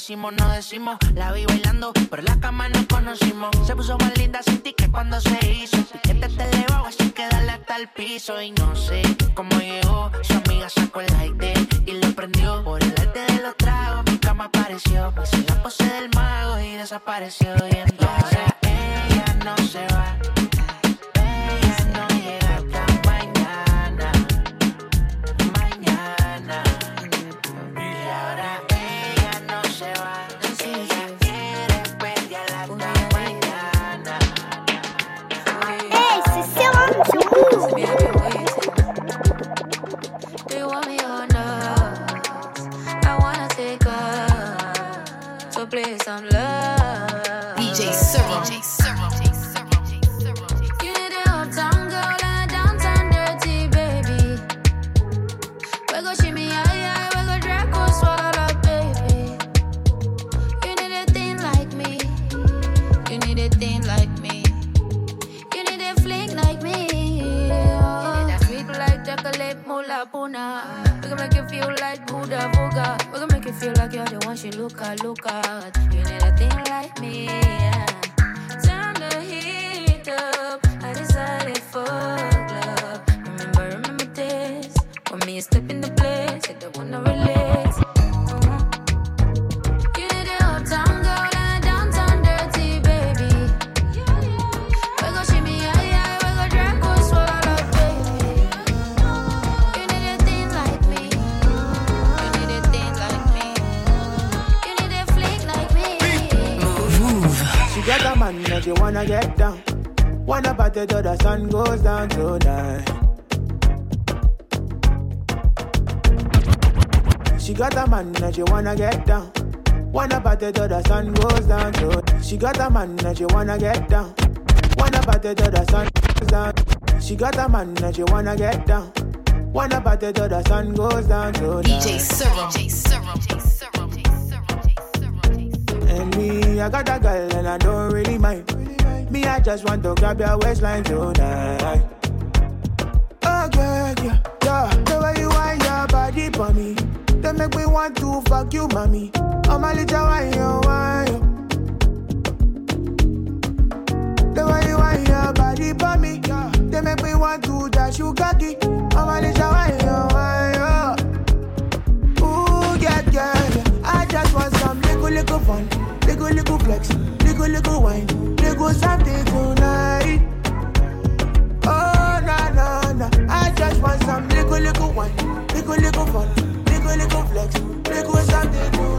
que no decimos. La vi bailando, pero en la cama nos conocimos. Se puso más linda sin ticket cuando se hizo. Piquete te elevado, así que dale hasta el piso. Y no sé cómo llegó, su amiga sacó el él y lo prendió. Por el arte de los tragos, mi cama apareció. Hice la pose del mago y desapareció. Y entonces you like you're the one she look at, look at. You need a thing like me. Yeah. Turn the heat up. I decided for love. Remember, remember this. When me step in the place, I don't wanna relate. A man that she wanna get down. Wanna party till the sun goes down tonight. She got a man that she wanna get down. Wanna party till the sun goes down tonight. She got a man that she wanna get down. Wanna party till the sun goes down. She got a man that she wanna get down. Wanna party till the sun goes down tonight. DJ Serum. DJ Serum. Me, I got a girl and I don't really mind. Me, I just want to grab your waistline tonight. Oh, girl, yeah, yeah. The way you wind your body for me, they make me want to fuck you, mommy. I'm a little wine, you wine. The way you wind your body for me, they make me want to dash you cocky. I'm a little wine, you wine. Oh. Ooh, yeah, yeah, yeah. I just want some little, little fun. Little, little flex. Little, little wine. Little something tonight. Oh, na, na, na. I just want some little, little wine. Little, little fun. Little, little flex. Little something tonight.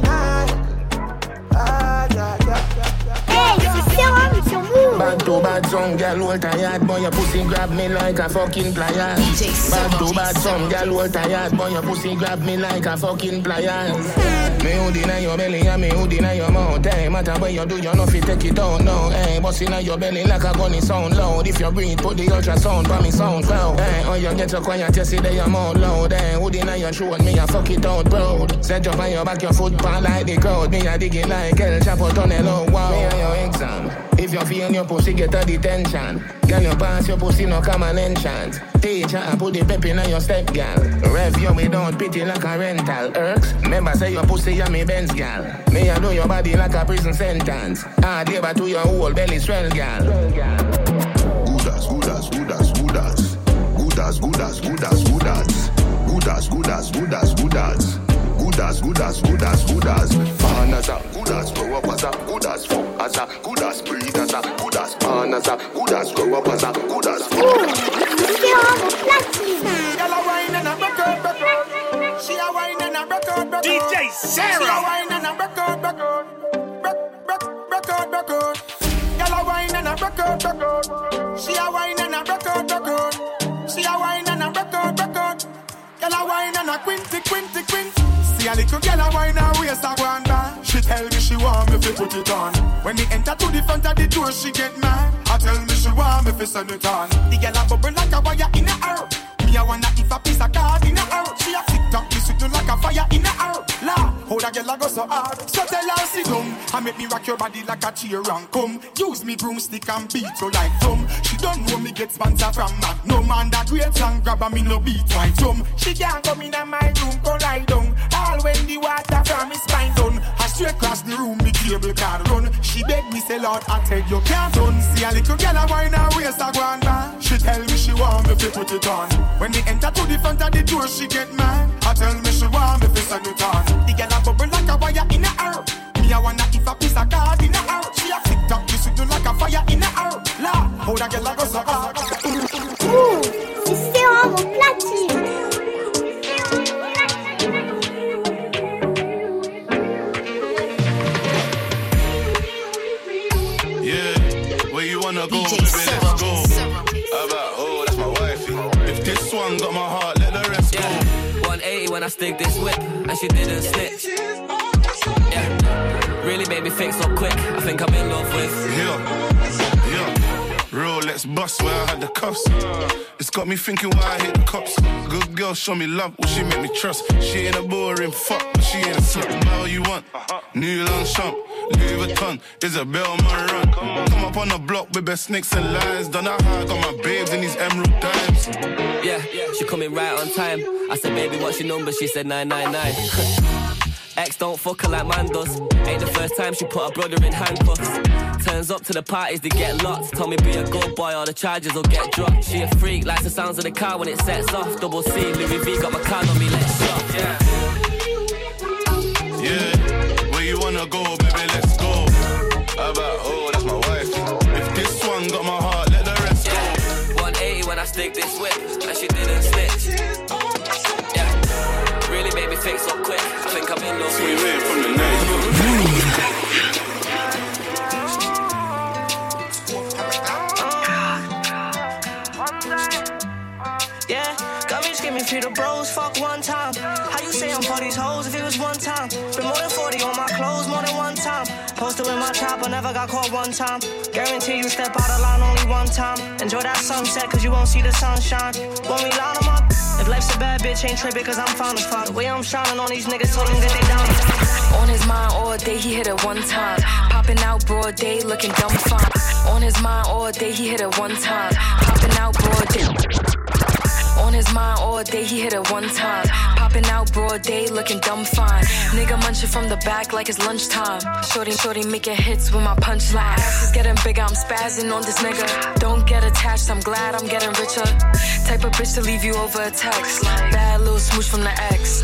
Hey, c'est Serum sur Move. Bad to bad song, girl, hold tired, boy, your pussy grab me like a fucking pliers. Bad to bad song, girl, hold tired, boy, your pussy grab me like a fucking pliers. Me who deny your belly and me who deny your mouth, hey, matter what you do, you know fi take it out now, hey, bust inna your belly like a gun, it sound loud. If you breathe, put the ultrasound for me sound cloud, hey, oh, you get so quiet, you see that your mouth loud, hey, who deny your throat, me a fuck it out, proud. Set up on your back, your foot pan like the crowd, me a dig it like El Chapo tunnel, oh, wow. Me a your exam. If you feel your pussy get a detention, girl you pass your pussy no common enchant. Teacher I put the pep in your step, girl. Rev you without pity like a rental. Irks. Remember say your pussy a me Benz, girl. Me I do your body like a prison sentence. Hard labor to your whole belly swell, girl. Good as, good as, good as, good as. Good as, good as, good as, good as. Good as, good as, good as, good as. Good as, good as, good as, good as. Man as a good as, grow up as a good as, fuck as a good as, breathe as a good as, man as a good as, grow up as a good as, fuck. Serum au platine. Girl a wine and a broke out, broke out. She a wine and a broke out, broke out. DJ Sarah. She a wine and a broke out, broke out. Broke, broke, broke out, broke out. Girl a wine and a broke out, broke out. She a wine and a broke out, broke out. She a wine Girl a wine and a quinty, quinty, quinty. See a little girl a wine and waist a go on. She tell me she want me to put it on. When me enter to the front of the door, she get mad. I tell me she want me to send it on. The girl a bubble like a wire in a her. Me a wanna if a piece of card in her. She a tick tock, this do like a fire in her. La, How that girl a go so hard. So tell her sit down and make me rock your body like a cheer and come. Use me broomstick and beat you like drum. She don't know me get sponsor from Magnum man that great song grab her, me no beat right drum. She can't come in my room, go lie down. All when the water from me spine done. I straight across the room, me cable car run. She beg me say Lord, I tell you can't done. See a little girl a wine her waist a go on. She tell me she want me to put it on. When they enter to the front of the door, she get mad. I tell me she want me to send it on. The girl a bubble like a wire in a her. Me a wanna if a piece of me thinking why I hit the cops. Good girl, show me love, will she make me trust? She ain't a boring fuck, but she ain't a slut. What you want. New Longchamp, Louis Vuitton, Isabel Marant. Come up on the block with best snakes and lies. Done that high, got my babes in these emerald dimes. Yeah, she coming right on time. I said, baby, what's your number? She said 999. *laughs* Ex don't fuck her like man does. Ain't the first time she put her brother in handcuffs. Turns up to the parties to get locked. Told me be a good boy or the charges will get dropped. She a freak, likes the sounds of the car when it sets off. Double C, Louis V got my card on me, let's shop. Yeah. Yeah, where you wanna go, baby, let's go. How about, oh, that's my wifey. If this one got my heart, let the rest go. 180 when I stick this whip, and she didn't snitch. Really made me think so quick. I think I'm in love We with from the night. Yeah, got me skimming through the bros, fuck one time. How you say I'm for these hoes if it was one time? Been more than 40 on my clothes, more than one time. Posted with my chopper, never got caught one time. Guarantee you step out of line only one time. Enjoy that sunset, cause you won't see the sunshine. When we line them up, if life's a bad bitch, ain't tripping, cause I'm fine as fuck. The way I'm shining on these niggas, told them that they down. On his mind all day, he hit it one time. Popping out broad day, looking dumb fine. On his mind all day, he hit it one time. Popping out broad day. On his mind all day, he hit it one time. Popping out broad day, looking dumb fine. Nigga munching from the back like it's lunchtime. Shorty, shorty making hits with my punchline. Ass is getting bigger, I'm spazzing on this nigga. Don't get attached, I'm glad I'm getting richer. Type of bitch to leave you over a text. Bad little smooch from the ex.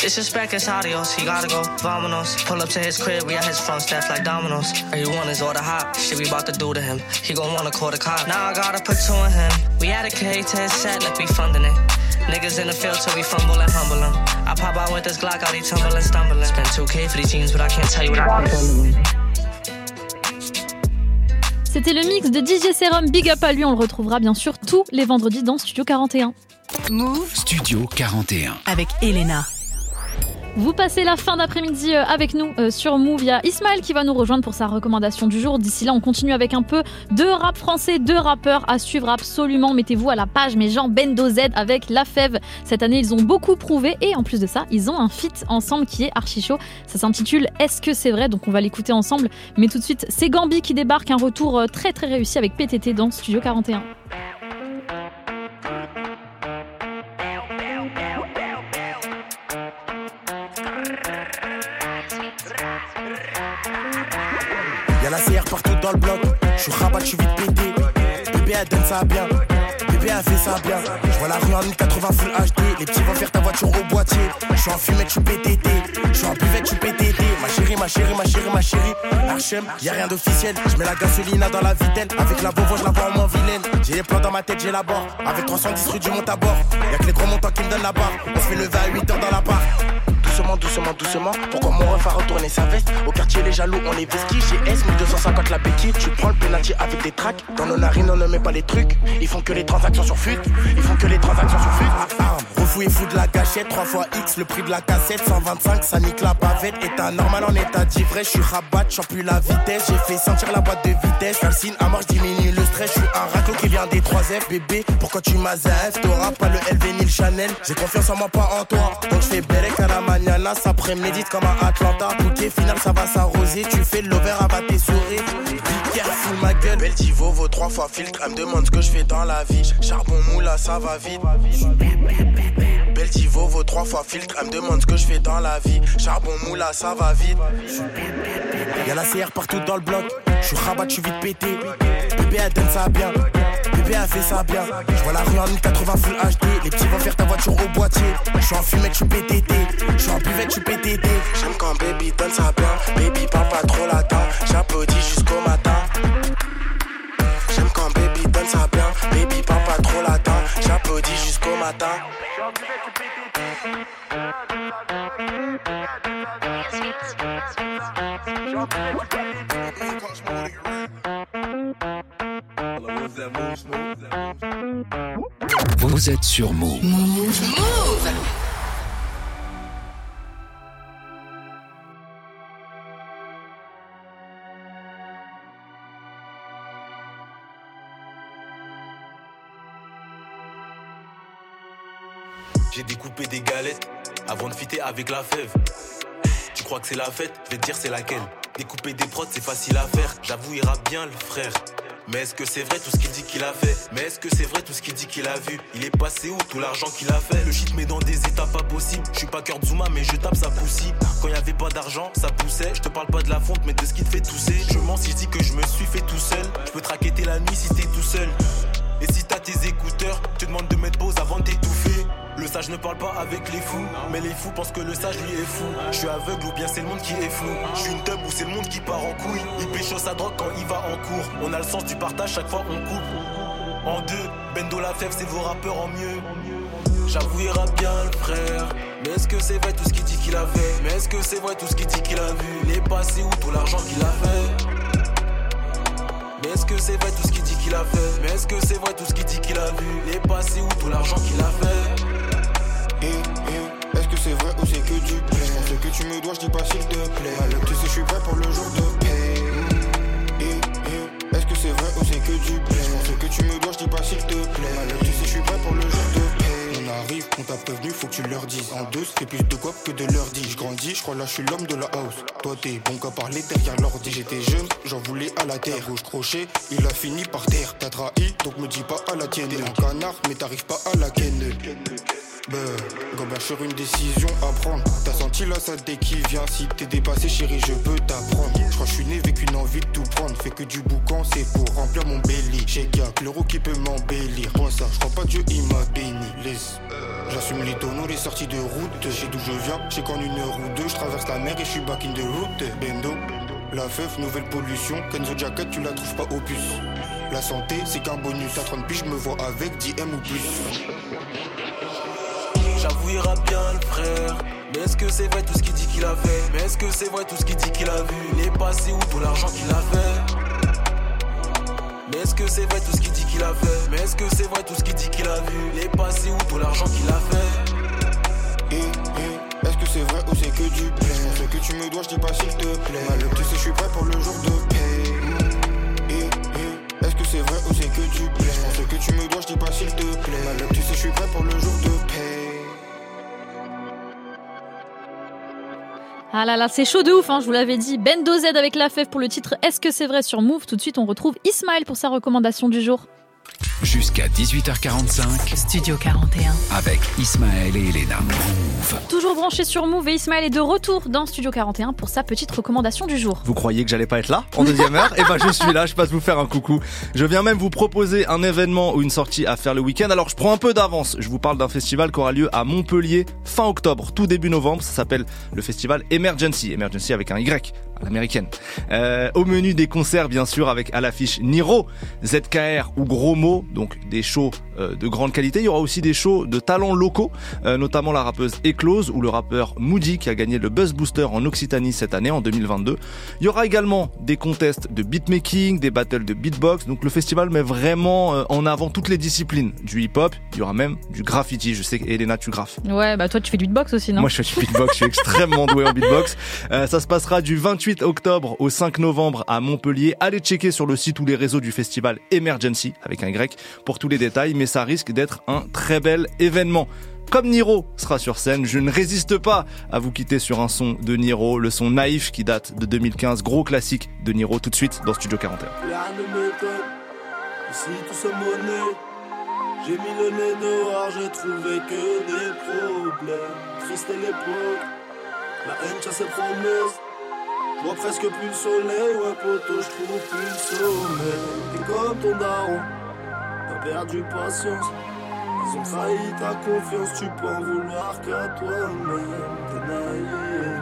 Disrespect is adios, he gotta go, vamonos. Pull up to his crib, we at his front steps like dominoes. All he want is all the hot shit we about to do to him. He gon' wanna call the cop. Now I gotta put two on him. We had a K to his set, like we funding it. Niggas in the field till we fumble and humble him. I pop out with this Glock, out he tumble and stumbling. Spend 2K for these jeans, but I can't tell you what I can C'était le mix de DJ Serum. Big up à lui, on le retrouvera bien sûr tous les vendredis dans Studio 41. Move Studio 41. avec Elena. Vous passez la fin d'après-midi euh, avec nous euh, sur Move. Il y Ismaël qui va nous rejoindre pour sa recommandation du jour. D'ici là, on continue avec un peu de rap français, de rappeurs à suivre absolument. Mettez-vous à la page mes gens Bendo Z avec La Fève. Cette année, ils ont beaucoup prouvé et en plus de ça, ils ont un feat ensemble qui est archi chaud. Ça s'intitule Est-ce que c'est vrai? Donc on va l'écouter ensemble. Mais tout de suite, c'est Gambi qui débarque. Un retour euh, très très réussi avec PTT dans Studio 41. Elle donne ça bien. Bébé, elle fait ça bien. Je vois la rue en 1080 Full HD. Les petits vont faire ta voiture au boîtier. Je suis en fumette, je suis PTT. Je suis en buvette, je suis PTT. Ma chérie, ma chérie, ma chérie, ma chérie. Archem, y'a rien d'officiel. Je mets la gasolina dans la vitelle. Avec la Volvo, je la vois en moins vilaine. J'ai les plans dans ma tête, j'ai la barre. Avec 310 rue du Montabord. Y'a que les gros montants qui me donnent la barre. On se fait lever à 8 heures dans la barre. Doucement, doucement, doucement. Pourquoi mon ref a retourné sa veste? Au quartier, les jaloux, on est vesquis. J'ai S, 1250 la béquille. Tu prends le penalty avec des tracks. Dans nos narines, on ne met pas les trucs. Ils font que les transactions sur fut. Ils font que les transactions sur fut. Ah, fou de la gâchette. 3 fois X, le prix de la cassette. 125, ça nique la bavette. État normal en état d'ivresse. Je suis rabat, j'en plus la vitesse. J'ai fait sentir la boîte de vitesse. Calcine à mort, diminue je suis un raclo qui vient des 3F. Bébé, pourquoi tu m'as ZF T'auras pas le LV ni le Chanel. J'ai confiance en moi, pas en toi. Donc je fais Berek à la mañana, ça prémédite comme un Atlanta. Ok, final, ça va s'arroser. Tu fais l'over, à tes souris. Careful, ma gueule. Belle Divo, vaut trois fois filtre. Elle me demande ce que je fais dans la vie. Charbon moula, ça va vite. Belle Divo, vaut trois fois filtre. Elle me demande ce que je fais dans la vie. Charbon moula, ça va vite. Y'a la CR partout dans le bloc. Je suis rabat, je suis vite pété. Bébé, elle donne ça bien. Bébé a fait ça bien. Je vois la rue en 1080 full HD. Les petits vont faire ta voiture au boîtier. Je suis en fumette, je suis PTT. Je suis en buvette, je suis PTT. J'aime quand baby donne ça bien. Baby parle pas trop latin. J'applaudis jusqu'au matin. J'applaudis jusqu'au matin. Vous êtes sur Move. J'ai découpé des galettes avant de fitter avec la fève. Tu crois que c'est la fête? Je vais te dire c'est laquelle. Découper des prods c'est facile à faire. J'avoue ira bien le frère. Mais est-ce que c'est vrai tout ce qu'il dit qu'il a fait? Mais est-ce que c'est vrai tout ce qu'il dit qu'il a vu? Il est passé où tout l'argent qu'il a fait? Le shit met dans des états pas possibles. Je suis pas cœur Zuma mais je tape sa poussie. Quand y avait pas d'argent, ça poussait. Je te parle pas de la fonte mais de ce qui te fait tousser. Je mens si je que je me suis fait tout seul. Je peux te raqueter la nuit si t'es tout seul. Et si t'as tes écouteurs, tu demandes de mettre pause avant de t'étouffer. Le sage ne parle pas avec les fous, mais les fous pensent que le sage lui est fou. Je suis aveugle ou bien c'est le monde qui est flou. Je suis une teub ou c'est le monde qui part en couille. Il pécho sa drogue quand il va en cours. On a le sens du partage chaque fois on coupe. En deux, Bendo la fève, c'est vos rappeurs en mieux. J'avoue, bien le frère. Mais est-ce que c'est vrai tout ce qu'il dit qu'il a fait? Mais est-ce que c'est vrai tout ce qu'il dit qu'il a vu? Il est passé où tout l'argent qu'il a fait? Mais est-ce que c'est vrai tout ce qu'il dit qu'il a fait? Mais est-ce que c'est vrai tout ce qu'il dit qu'il a vu? Il est passé où tout l'argent qu'il a fait? Tu me dois, je dis pas s'il te plaît tu sais, je suis prêt pour le jour de paix Est-ce que c'est vrai ou c'est que du blé? Je que tu me dois, je dis pas s'il te plaît tu sais, je suis prêt pour le jour de paix on arrive, on t'a prévenu, faut que tu leur dises. En deux, c'est plus de quoi que de leur dit. Je grandis, je crois là, je suis l'homme de la house. Toi, t'es bon qu'à parler derrière l'ordi. J'étais jeune, j'en voulais à la terre. Gauche crochet, il a fini par terre. T'as trahi, donc me dis pas à la tienne. T'es un canard, mais t'arrives pas à la ken. Gobert sur une décision à prendre. T'as senti la saleté qui vient. Si t'es dépassé, chérie, je peux t'apprendre. Je crois que je suis né avec une envie de tout prendre. Fait que du boucan, c'est pour remplir mon belly. J'ai qu'à l'euro qui peut m'embellir. Moi, ça, je crois pas Dieu, il m'a béni. Laisse. J'assume les tonneaux, les sorties de route. J'ai d'où je viens, j'ai qu'en une heure ou deux, je traverse la mer et je suis back in the route. Bendo, la feuf, nouvelle pollution. Kenzo Jacket, tu la trouves pas au puce. La santé, c'est qu'un bonus. À 30 piges, je me vois avec 10 M ou plus. J'avoue, ira bien le frère. Mais est-ce que c'est vrai tout ce qu'il dit qu'il a fait? Mais est-ce que c'est vrai tout ce qu'il dit qu'il a vu? Il est passé où tout l'argent qu'il a fait? Mais est-ce que c'est vrai tout ce qu'il dit qu'il a fait? Mais est-ce que c'est vrai tout ce qu'il dit qu'il a vu? Il est passé où tout l'argent qu'il a fait? Eh, eh, Est-ce que c'est vrai ou c'est que du blé? Je que tu me dois, je dis pas s'il te plaît. Malheur, tu sais, je suis prêt pour le jour de paix. Eh, Est-ce que c'est vrai ou c'est que du blé? Je que tu me dois, je dis pas s'il te plaît. Malheur, tu sais, je suis prêt pour le jour de paix Ah là là, c'est chaud de ouf, hein, je vous l'avais dit. Bendo Z avec la fève pour le titre Est-ce que c'est vrai sur Move? Tout de suite, on retrouve Ismaël pour sa recommandation du jour. Jusqu'à 18h45. Studio 41. Avec Ismaël et Elena. Move. Toujours branché sur Move et Ismaël est de retour dans Studio 41 pour sa petite recommandation du jour. Vous croyez que j'allais pas être là en deuxième heure? Eh ben je suis là, je passe vous faire un coucou. Je viens même vous proposer un événement ou une sortie à faire le week-end. Alors je prends un peu d'avance. Je vous parle d'un festival qui aura lieu à Montpellier fin octobre, tout début novembre. Ça s'appelle le festival Emergency. Emergency avec un Y l'américaine. Euh, au menu des concerts bien sûr avec à l'affiche Niro, ZKR ou Gros Mots, donc des shows euh, de grande qualité. Il y aura aussi des shows de talents locaux, euh, notamment la rappeuse Eclose ou le rappeur Moody qui a gagné le Buzz Booster en Occitanie cette année, en 2022. Il y aura également des contests de beatmaking, des battles de beatbox. Donc le festival met vraiment euh, en avant toutes les disciplines du hip-hop. Il y aura même du graffiti. Je sais qu'Elena, tu graffes. Ouais, bah toi tu fais du beatbox aussi, non? Moi, je fais du beatbox. je suis extrêmement doué en beatbox. Euh, ça se passera du 28 octobre au 5 novembre à Montpellier. Allez checker sur le site ou les réseaux du festival Emergency avec un Y pour tous les détails, mais ça risque d'être un très bel événement. Comme Niro sera sur scène, je ne résiste pas à vous quitter sur un son de Niro, le son naïf qui date de 2015, gros classique de Niro tout de suite dans Studio 41. Rien ne m'étonne, ici tout se monnaie. J'ai mis le nez dehors, j'ai trouvé que des problèmes. La. Vois presque plus le soleil, ouais poteau, je trouve plus le sommeil. T'es comme ton daron, t'as perdu patience. Ils ont trahi ta confiance, tu peux en vouloir qu'à toi-même. T'es naïf,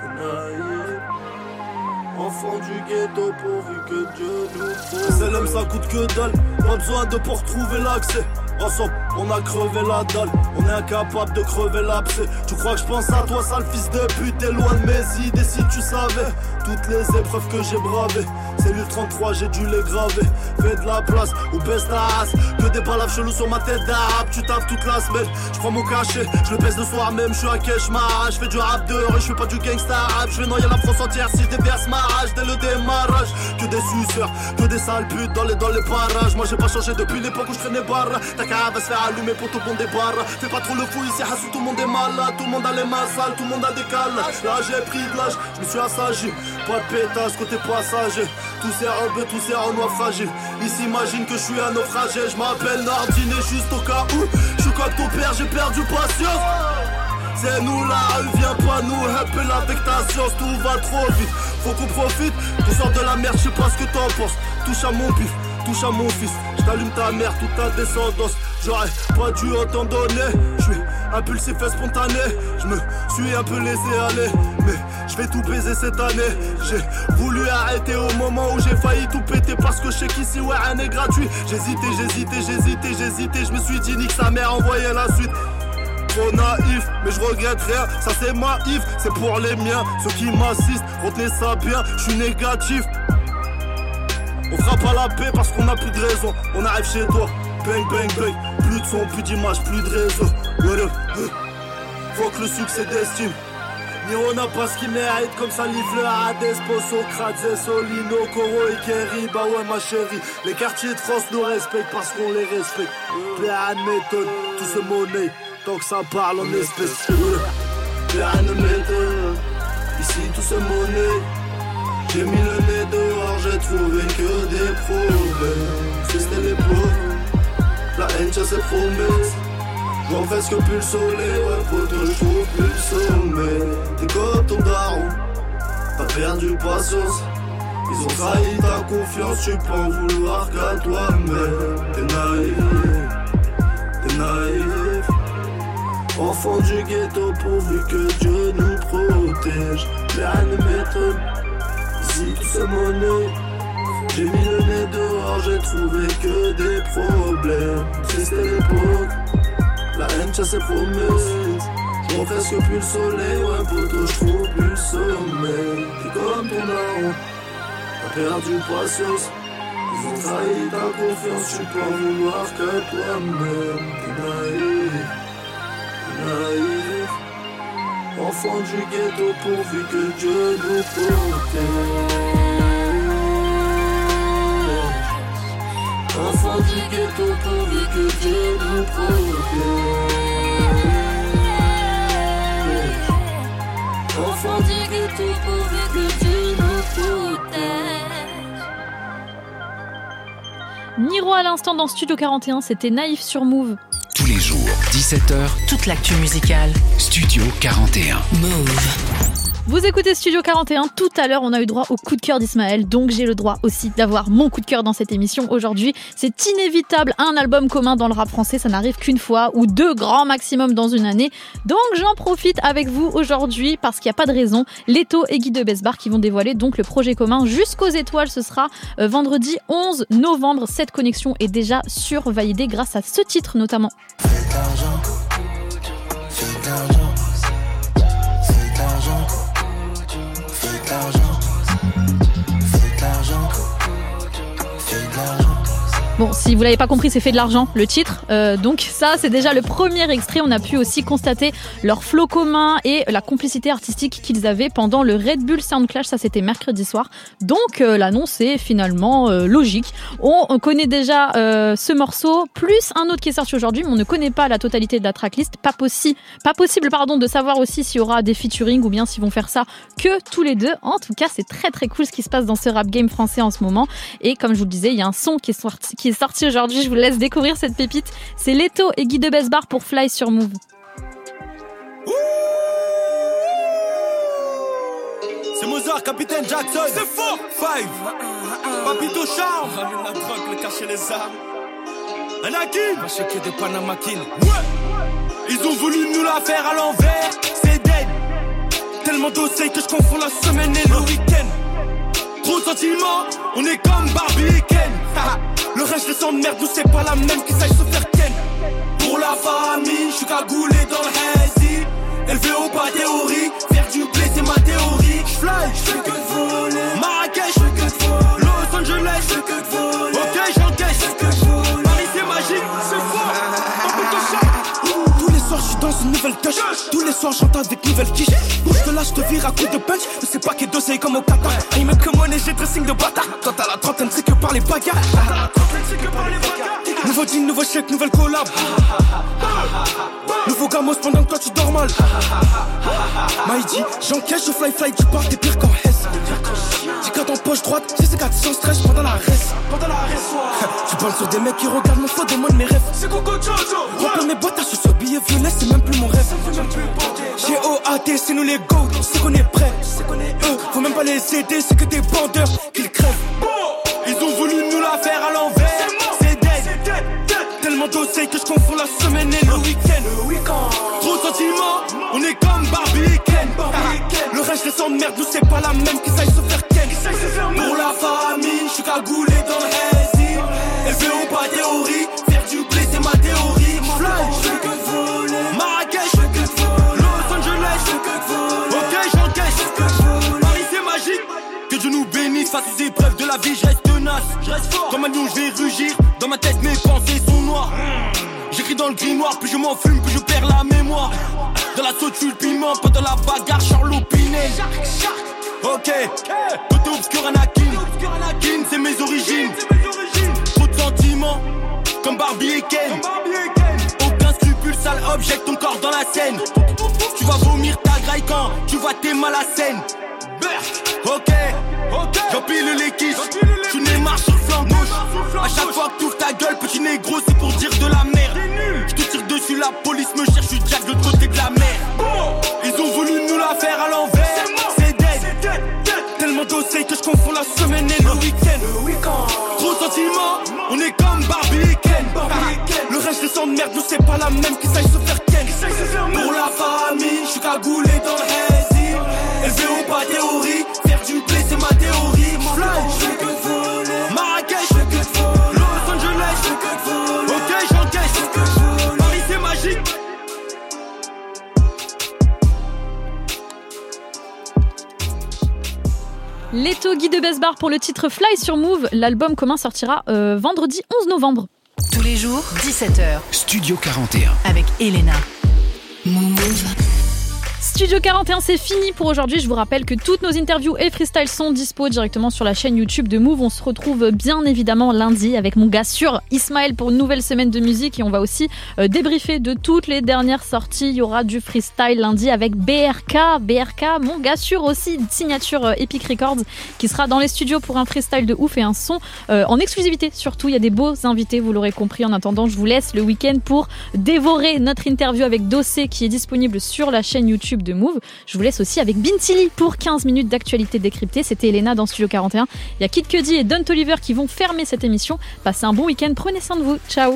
t'es naïf. Enfant du ghetto pourvu que Dieu nous prouve. C'est l'homme ça coûte que dalle, pas besoin de pour trouver l'accès. Ensemble, on a crevé la dalle, on est incapable de crever l'abcès. Tu crois que je pense à toi, sale fils de pute, de mes idées si tu savais. Toutes les épreuves que j'ai bravées, c'est le 33, j'ai dû les graver. Fais de la place ou baisse ta race. Que des palaves chelous sur ma tête d'arabe, tu taffes toute la semaine. Je prends mon cachet, je le pèse le soir même, je suis à Keshmar. Je fais du rap de rue, je fais pas du gangsta rap. Je vais noyer la France entière si je déverse ma rage dès le démarrage. Que des suceurs, que des sales putes dans les, dans les parages. Moi j'ai pas changé depuis l'époque où je traînais barre. Cave se allumer pour tout le monde. Fais pas trop le fou ici, Hassou, tout le monde est malade. Tout le monde a les mains sales, tout le monde a des calages. Là j'ai pris de l'âge, je me suis assagi. Pas de pétage côté passager. Tous ces robes, tous ces renois fragiles. Ils s'imaginent que je suis un naufragé. Je m'appelle Nardine et juste au cas où. Je suis comme ton père, j'ai perdu patience. C'est nous rue, viens pas nous helper avec ta science, tout va trop vite. Faut qu'on profite, tu sors de la merde, je sais pas ce que t'en penses. Touche à mon bif, touche à mon fils. Je t'allume ta mère, toute ta descendance. J'aurais pas dû autant donner. Je suis impulsif et spontané. Je me suis un peu laissé aller. Mais je vais tout baiser cette année. J'ai voulu arrêter au moment où j'ai failli tout péter. Parce que je sais qu'ici, ouais, rien n'est gratuit. J'hésitais, j'hésitais, j'hésitais, j'hésitais. Je me suis dit, nique sa mère, envoyez la suite trop naïf, mais je regrette rien, ça c'est ma if, c'est pour les miens, ceux qui m'assistent, retenez ça bien, je suis négatif. On fera pas la paix parce qu'on a plus de raison, on arrive chez toi, bang bang bang, plus de son, plus d'image, plus de réseau. What huh. Faut que le succès d'estime. Niro n'a pas ce qu'il mérite comme ça livre Hades, Socrate, Solino, Coro et Kerry. Bah ouais ma chérie. Les quartiers de France nous respectent parce qu'on les respecte. Plein de méthodes, tout se monnaie Tant que ça parle en espèces. De méthodes Ici tout se monnaie J'ai mis le nez dehors, j'ai trouvé que des problèmes. C'était l'époque La haine chasse ses promesses J'en fais que plus le soleil, ouais poteau, je trouve plus le sommeil. T'es comme ton daron, t'as perdu patience Ils ont trahi ta confiance, tu peux en vouloir qu'à toi-même. T'es naïf, t'es naïf. Enfant du ghetto pourvu que Dieu nous protège. Rien ne m'étonne, J'ai mis le nez dehors, j'ai trouvé que des problèmes Triste l'époque la haine chasse ses promesses. Je refais que plus le soleil, ouais, poteau, je trouve plus le sommeil. T'es comme ton daron, t'as perdu patience. Ils ont trahi ta confiance, tu peux en vouloir que toi-même. T'es naïf, t'es. Enfant du ghetto pourvu que Dieu nous protège. Enfant du ghetto pourvu que Dieu nous protège. Enfant du ghetto pourvu que Dieu nous protège. Niro à l'instant dans Studio 41, c'était Naïf sur Move. Tous les jours, 17h, Toute l'actu musicale. Studio 41. Move. Vous écoutez Studio 41. Tout à l'heure, on a eu droit au coup de cœur d'Ismaël. Donc, j'ai le droit aussi d'avoir mon coup de cœur dans cette émission aujourd'hui. C'est inévitable. Un album commun dans le rap français, ça n'arrive qu'une fois ou deux grands maximum dans une année. Donc, j'en profite avec vous aujourd'hui parce qu'il n'y a pas de raison. Leto et Guy de Besbar qui vont dévoiler donc le projet commun jusqu'aux étoiles. Ce sera euh, vendredi 11 novembre. Cette connexion est déjà survalidée grâce à ce titre notamment. Bon, si vous l'avez pas compris, c'est fait de l'argent, le titre. Euh, donc ça, c'est déjà le premier extrait. On a pu aussi constater leur flow commun et la complicité artistique qu'ils avaient pendant le Red Bull Sound Clash. Ça, c'était mercredi soir. Donc euh, l'annonce est finalement euh, logique. On, on connaît déjà ce morceau, plus un autre qui est sorti aujourd'hui, mais on ne connaît pas la totalité de la tracklist. Pas possible, pas possible, pardon, de savoir aussi s'il y aura des featuring ou bien s'ils vont faire ça que tous les deux. En tout cas, c'est très très cool ce qui se passe dans ce rap game français en ce moment. Et comme je vous le disais, il y a un son qui est sorti, est sorti aujourd'hui. Je vous laisse découvrir cette pépite. C'est Leto et Guy de Besbar pour Fly sur Move. C'est Mozart, capitaine Jackson. C'est fort. Five. Papito Charme. Ramène la drogue, le cacher les armes. Anakin. Va checker des Panama King. Ouais. Ils ont voulu nous la faire à l'envers. C'est dead. Tellement d'oseille que je confonds la semaine et le week-end. Trop de sentiments, on est comme Barbie et Ken. *laughs* Le reste, les sangs de merde, nous c'est pas la même qui sache se faire Ken. Pour la famille, je suis cagoulé dans le hazy. Élevé au pas théorie, faire du blé c'est ma théorie. J'fly, j'fais que voler. Marrakech, une nouvelle touch. Tous les soirs, j'entends avec nouvelle quiche. Bouge de là, je te vire à coup de punch. Mais c'est pas qu'il dossier comme au Qatar. Ils mettent comme monnaie, j'ai dressing de bâtard. Que. Quand t'as la trentaine, c'est que par les bagarres. Nouveau deal, nouveau chèque, nouvelle collab. Nouveau gamos pendant que toi tu dors mal. Maïdi, j'encaisse, je fly fly, tu pars, t'es pire qu'en. 10 cartes en poche droite, j'ai ces 4 sans stress pendant la reste. Pendant la reste, Tu parles sur des mecs qui regardent mon flow, demande mes rêves. C'est Coco Jojo. Remplir mes bottes, je suis billet violet, c'est même plus mon rêve. J'ai OAT, c'est nous les GOAT, c'est qu'on est prêts. Eux, faut même pas les aider, c'est que des bandeurs qu'ils crèvent. Ils ont voulu nous la faire à l'envers. Tellement d'oseille que je confonds la semaine et le week-end. Trop de sentiments, on est comme Barbie et Ken. Le reste, les sangs de merde, nous c'est pas la même qui sache se faire Ken. Pour la famille, je suis cagoulé dans le hazy. Élevé au pas théorie, faire du blé c'est ma théorie. Fly, je fais que voler. Marrakech, je fais que voler. Los Angeles, je fais que voler. Ok, j'encaisse, je fais que de voler. Paris c'est magique. Que Dieu nous bénisse face aux épreuves de la vie, je reste tenace. Je reste fort. Comme un lion, je vais rugir. Dans ma tête, mes pensées J'écris dans le grimoire, plus je m'en fume, plus je perds la mémoire. Dans la saute, le piment, pas dans la bagarre, Charlot Pinet. Ok, côté obscur Anakin. Anakin, c'est mes origines. Trop de sentiments, comme Barbie et Ken. Aucun scrupule, sale object, ton corps dans la scène. Tu vas vomir ta graille quand tu vois tes mal à scène. Ok, j'empile les quiches. Chaque fois que tu ta gueule, petit négro, c'est pour dire de la merde. Je te tire dessus, la police me cherche, je Jack de l'autre côté de la mer. Ils ont voulu nous la faire à l'envers. C'est dead. Tellement d'oseille que je confonds la semaine et le week-end. Trop de sentiments, on est comme Barbie Ken. Le reste, de merde, nous c'est pas la même qui sache se faire Ken. Pour la famille, je suis cagoulé dans le hazy. Élevé au pas théorie, faire du blé c'est ma théorie. Leto Guy de Besbar pour le titre Fly sur Move. L'album commun sortira euh, vendredi 11 novembre. Tous les jours, 17h. Studio 41. Avec Elena. Move. Studio 41, c'est fini pour aujourd'hui. Je vous rappelle que toutes nos interviews et freestyles sont dispo directement sur la chaîne YouTube de Move. On se retrouve bien évidemment lundi avec mon gars sûr Ismaël pour une nouvelle semaine de musique et on va aussi euh, débriefer de toutes les dernières sorties. Il y aura du freestyle lundi avec BRK. BRK, mon gars sûr aussi, signature euh, Epic Records qui sera dans les studios pour un freestyle de ouf et un son euh, en exclusivité. Surtout, il y a des beaux invités, vous l'aurez compris. En attendant, je vous laisse le week-end pour dévorer notre interview avec Dossé qui est disponible sur la chaîne YouTube de Move. Je vous laisse aussi avec Bintili pour 15 minutes d'actualité décryptée. C'était Elena dans Studio 41. Il y a Kid Cudi et Don Toliver qui vont fermer cette émission. Passez un bon week-end, prenez soin de vous. Ciao